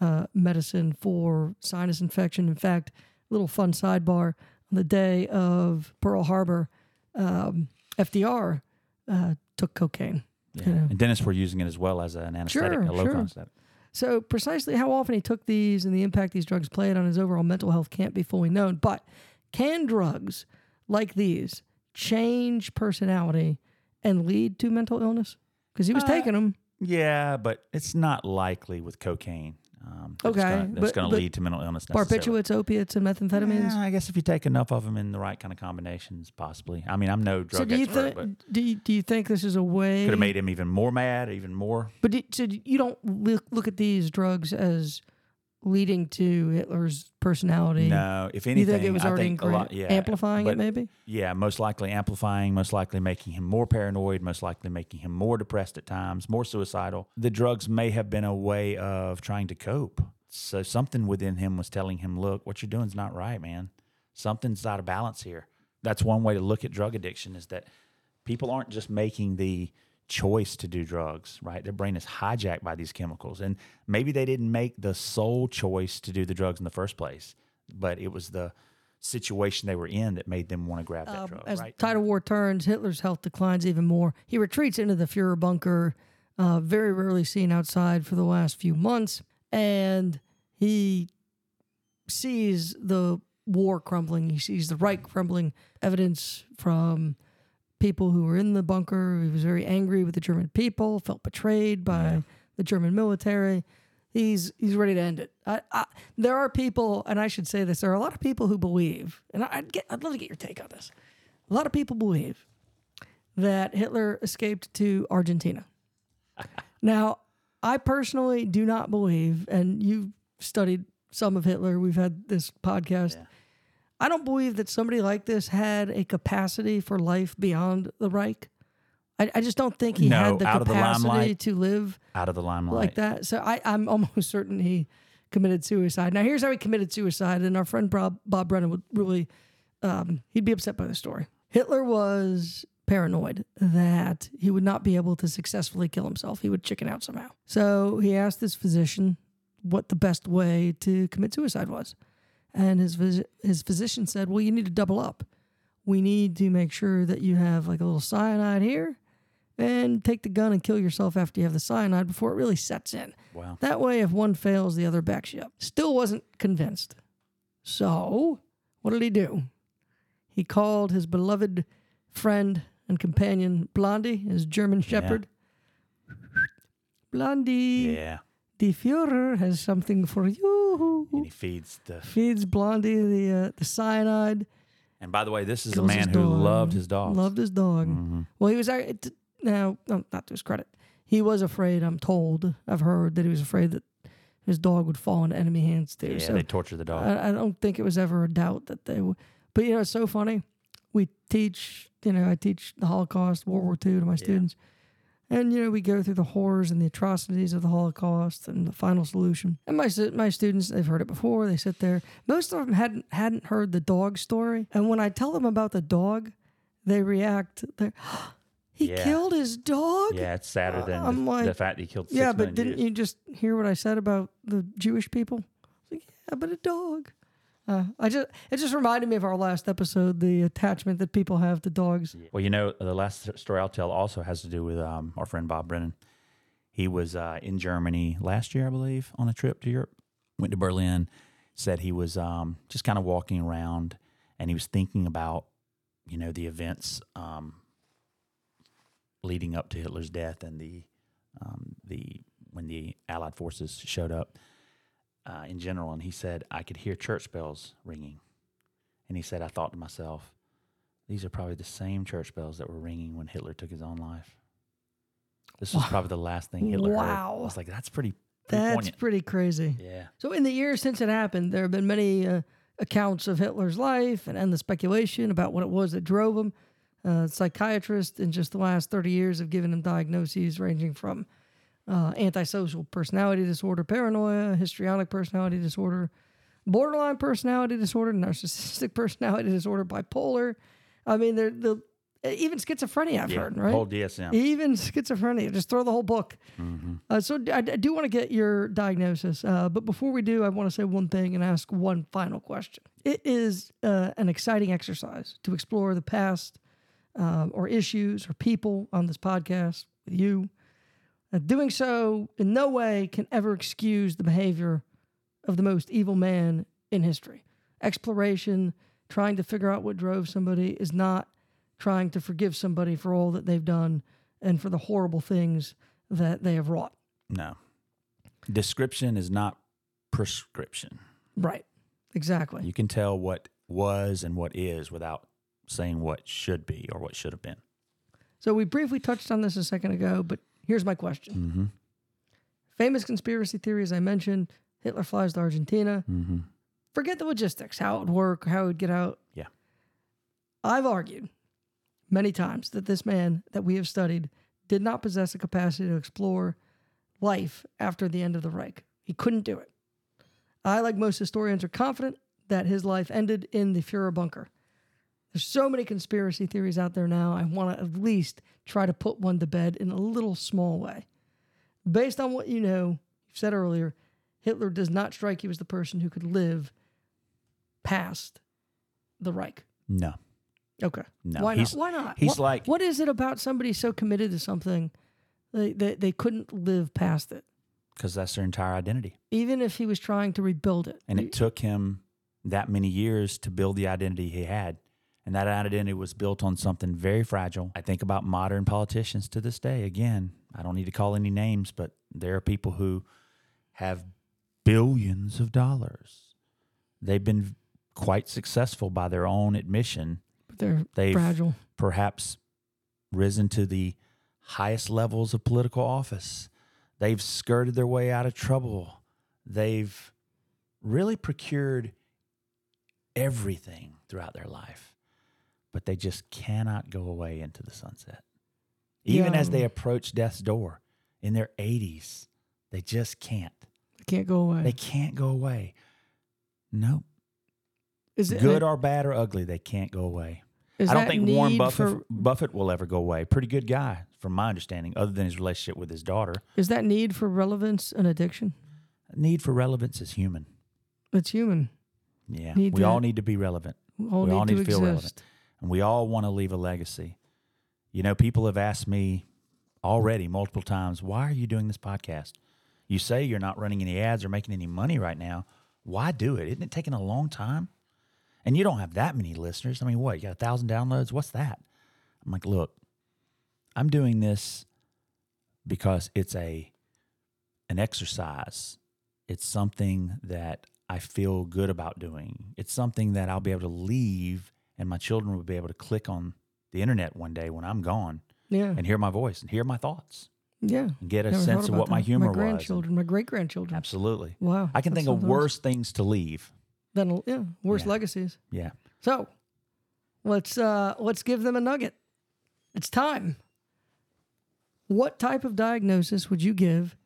uh, medicine for sinus infection. In fact, little fun sidebar on the day of Pearl Harbor, um, FDR uh, took cocaine. Yeah. You know. And dentists were using it as well as an anesthetic, Sure, a local sure. anesthetic. So, precisely how often he took these and the impact these drugs played on his overall mental health can't be fully known. But can drugs like these change personality and lead to mental illness? Because he was Uh, taking them. Yeah, but it's not likely with cocaine. Um, it's Okay, that's going to lead to mental illness. Barbiturates, opiates, and methamphetamines. Yeah, I guess if you take enough of them in the right kind of combinations, possibly. I mean, I'm no drug so, do you expert, think? but Do you, do you think this is a way? could have made him even more mad, even more. But do, so you don't look, look at these drugs as leading to Hitler's personality. No, if you anything, think it was I already think a ingra- lot, yeah, amplifying it? Maybe. Yeah, most likely amplifying, most likely making him more paranoid, most likely making him more depressed at times, more suicidal. The drugs may have been a way of trying to cope. So something within him was telling him, look, what you're doing is not right, man. Something's out of balance here. That's one way to look at drug addiction is that people aren't just making the choice to do drugs, right? Their brain is hijacked by these chemicals. And maybe they didn't make the sole choice to do the drugs in the first place, but it was the situation they were in that made them want to grab that Um, drug, as right? of war turns, Hitler's health declines even more. He retreats into the Fuhrer bunker, uh, very rarely seen outside for the last few months, and he sees the war crumbling. He sees the Reich crumbling. Evidence from people who were in the bunker. He was very angry with the German people, felt betrayed by the German military. He's he's ready to end it. I, I, there are people, and I should say this: there are a lot of people who believe, and I- I'd get, I'd love to get your take on this. A lot of people believe that Hitler escaped to Argentina. now, I personally do not believe, and you've studied some of Hitler. We've had this podcast. I don't believe that somebody like this had a capacity for life beyond the Reich. I, I just don't think he No, had the out of the capacity to live Out of the limelight. like that. So I, I'm almost certain he committed suicide. Now, here's how he committed suicide, and our friend Bob, Bob Brennan would really, um, he'd be upset by the story. Hitler was paranoid that he would not be able to successfully kill himself. He would chicken out somehow. So he asked his physician what the best way to commit suicide was. And his, phys- his physician said, Well, you need to double up. We need to make sure that you have like a little cyanide here and take the gun and kill yourself after you have the cyanide before it really sets in. Wow. That way, if one fails, the other backs you up. Still wasn't convinced. So, what did he do? He called his beloved friend and companion, Blondi, his German shepherd. Blondi, Yeah. The Führer has something for you. And he feeds the. Feeds Blondi the uh, the cyanide. And by the way, this is a man who dog. loved his dog. Loved his dog. Mm-hmm. Well, he was now no, not to his credit. He was afraid. I'm told. I've heard that he was afraid that his dog would fall into enemy hands too. Yeah, so they torture the dog. I, I don't think it was ever a doubt that they would. But you know, it's so funny. We teach. You know, I teach the Holocaust, World War II to my students, and you know, we go through the horrors and the atrocities of the Holocaust and the final solution. And my my students, they've heard it before. They sit there. Most of them hadn't hadn't heard the dog story, and when I tell them about the dog, they react. They're, he Yeah. killed his dog. yeah, it's sadder than Uh, the, like- the fact he killed. Yeah, but didn't Jews. you just hear what I said about the Jewish people? Like, yeah, but a dog. Uh, I just it just reminded me of our last episode, the attachment that people have to dogs. Well, you know, the last story I'll tell also has to do with um, our friend Bob Brennan. He was uh, in Germany last year, I believe, on a trip to Europe. Went to Berlin. Said he was um, just kind of walking around, and he was thinking about, you know, the events um, leading up to Hitler's death and the um, the when the Allied forces showed up uh, in general. And he said, I could hear church bells ringing, and he said, I thought to myself these are probably the same church bells that were ringing when Hitler took his own life. This was probably the last thing Hitler heard. Wow. I was like, that's pretty, pretty That's poignant. pretty crazy. Yeah. So in the years since it happened, there have been many uh, accounts of Hitler's life and, and the speculation about what it was that drove him. Uh, psychiatrists in just the last 30 years have given him diagnoses ranging from uh, antisocial personality disorder, paranoia, histrionic personality disorder, borderline personality disorder, narcissistic personality disorder, bipolar. I mean, they're the even schizophrenia. I've yeah. heard right. Whole DSM. Even schizophrenia. Just throw the whole book. Uh, so I, I do want to get your diagnosis, uh, but before we do, I want to say one thing and ask one final question. It is uh, an exciting exercise to explore the past um, or issues or people on this podcast with you. Doing so in no way can ever excuse the behavior of the most evil man in history. Exploration, trying to figure out what drove somebody, is not trying to forgive somebody for all that they've done and for the horrible things that they have wrought. No. Description is not prescription. Right. Exactly. You can tell what was and what is without saying what should be or what should have been. So we briefly touched on this a second ago, but here's my question. Mm-hmm. Famous conspiracy theory, as I mentioned, Hitler flies to Argentina. Mm-hmm. Forget the logistics, how it would work, how it would get out. Yeah. I've argued many times that this man that we have studied did not possess a capacity to explore life after the end of the Reich. He couldn't do it. I, like most historians, are confident that his life ended in the Fuhrer bunker. There's so many conspiracy theories out there now. I want to at least try to put one to bed in a little small way. Based on what you know, you said earlier, Hitler does not strike you as the person who could live past the Reich. No. Okay. No, Why not? Why not? he's What- like- what is it about somebody so committed to something they, they, they couldn't live past it, Because that's their entire identity. even if he was trying to rebuild it? And it took him that many years to build the identity he had. And that identity was built on something very fragile. I think about modern politicians to this day. Again, I don't need to call any names, but there are people who have billions of dollars. They've been quite successful by their own admission. But they're They've fragile. perhaps risen to the highest levels of political office. They've skirted their way out of trouble. They've really procured everything throughout their life, but they just cannot go away into the sunset. Even Yeah. as they approach death's door in their 80s, they just can't. They can't go away. They can't go away. Nope. is it Good or bad or ugly, they can't go away. I don't think Warren Buffett for- Buffett will ever go away. Pretty good guy, from my understanding, other than his relationship with his daughter. is that need for relevance an addiction? Need for relevance is human. It's human. Yeah, Need we to- all need to be relevant, We all We need all need to feel relevant. And we all want to leave a legacy. You know, people have asked me already multiple times, "Why are you doing this podcast? You say you're not running any ads or making any money right now. Why do it? Isn't it taking a long time? And you don't have that many listeners. I mean, what? You got a thousand downloads? What's that?" I'm like, "Look, I'm doing this because it's a an exercise. It's something that I feel good about doing. It's something that I'll be able to leave and my children would be able to click on the internet one day when I'm gone Yeah. and hear my voice and hear my thoughts Yeah. and get a Never sense of what my that. humor My was. grandchildren, my great grandchildren. Absolutely. Wow. I can think of worse things to leave. Than, yeah, worse Yeah. legacies. Yeah. So let's uh let's give them a nugget. It's time. What type of diagnosis would you give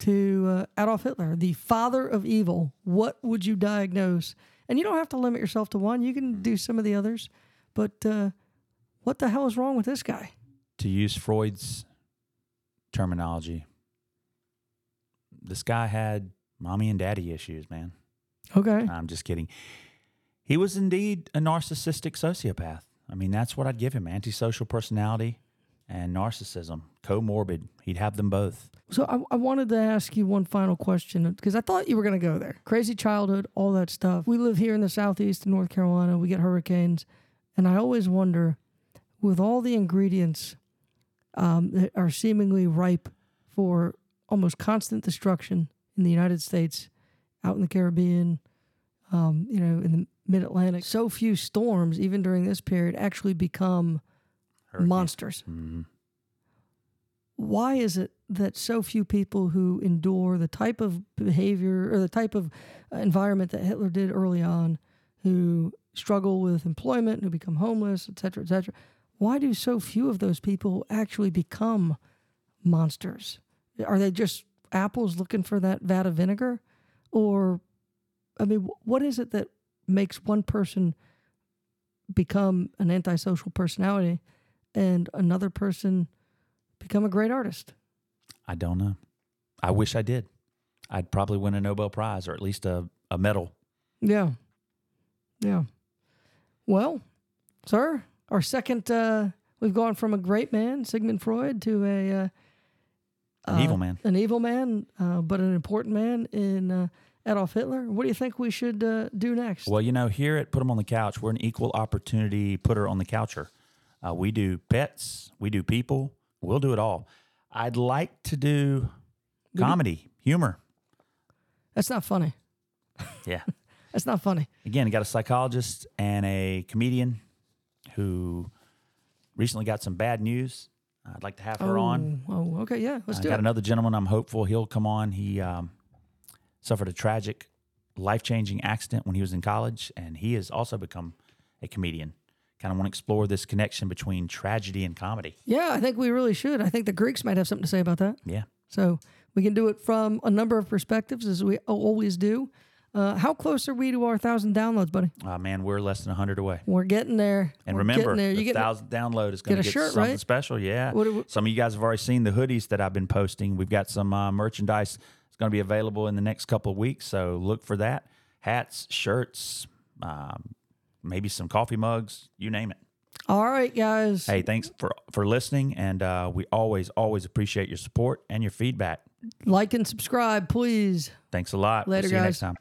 to uh, Adolf Hitler, the father of evil? What would you diagnose? And you don't have to limit yourself to one. You can do some of the others. But uh, what the hell is wrong with this guy? To use Freud's terminology, this guy had mommy and daddy issues, man. Okay. I'm just kidding. He was indeed a narcissistic sociopath. I mean, that's what I'd give him antisocial personality and narcissism, comorbid. He'd have them both. So I, I wanted to ask you one final question because I thought you were going to go there. Crazy childhood, all that stuff. We live here in the southeast of North Carolina. We get hurricanes, and I always wonder, with all the ingredients um, that are seemingly ripe for almost constant destruction in the United States, out in the Caribbean, um, you know, in the Mid Atlantic, so few storms, even during this period, actually become Hurricane. monsters Mhm. why is it that so few people who endure the type of behavior or the type of uh, environment that Hitler did early on, who struggle with employment, who become homeless, et cetera, et cetera, why do so few of those people actually become monsters? Are they just apples looking for that vat of vinegar? Or, I mean, what is it that makes one person become an antisocial personality and another person become a great artist? I don't know. I wish I did. I'd probably win a Nobel Prize or at least a, a medal. Yeah. Yeah. Well, sir, our second, uh, we've gone from a great man, Sigmund Freud, to a uh, An evil man. an evil man, uh, but an important man in uh, Adolf Hitler. What do you think we should uh, do next? Well, you know, here at him on the Couch, we're an equal opportunity putter on the coucher. Uh, we do pets, we do people, we'll do it all. I'd like to do comedy, humor. That's not funny. Yeah. That's not funny. Again, I got a psychologist and a comedian who recently got some bad news. I'd like to have her on. Oh, okay. Yeah. Let's I do got it. another gentleman. I'm hopeful he'll come on. He um, suffered a tragic, life changing accident when he was in college, and he has also become a comedian. Kind of want to explore this connection between tragedy and comedy. yeah, I think we really should. I think the Greeks might have something to say about that. Yeah. So we can do it from a number of perspectives, as we always do. Uh, how close are we to our thousand downloads, buddy? Uh, man, we're less than 100 away. We're getting there. And We're remember, there. the You get thousand download is going get to a get shirt, something right? special. Yeah. We- Some of you guys have already seen the hoodies that I've been posting. We've got some uh, merchandise. It's going to be available in the next couple of weeks. So look for that. Hats, shirts, um, maybe some coffee mugs, you name it. All right, guys. Hey, thanks for for listening, and uh, we always always appreciate your support and your feedback. Like and subscribe, please. Thanks a lot. We'll Later, see you guys. next time.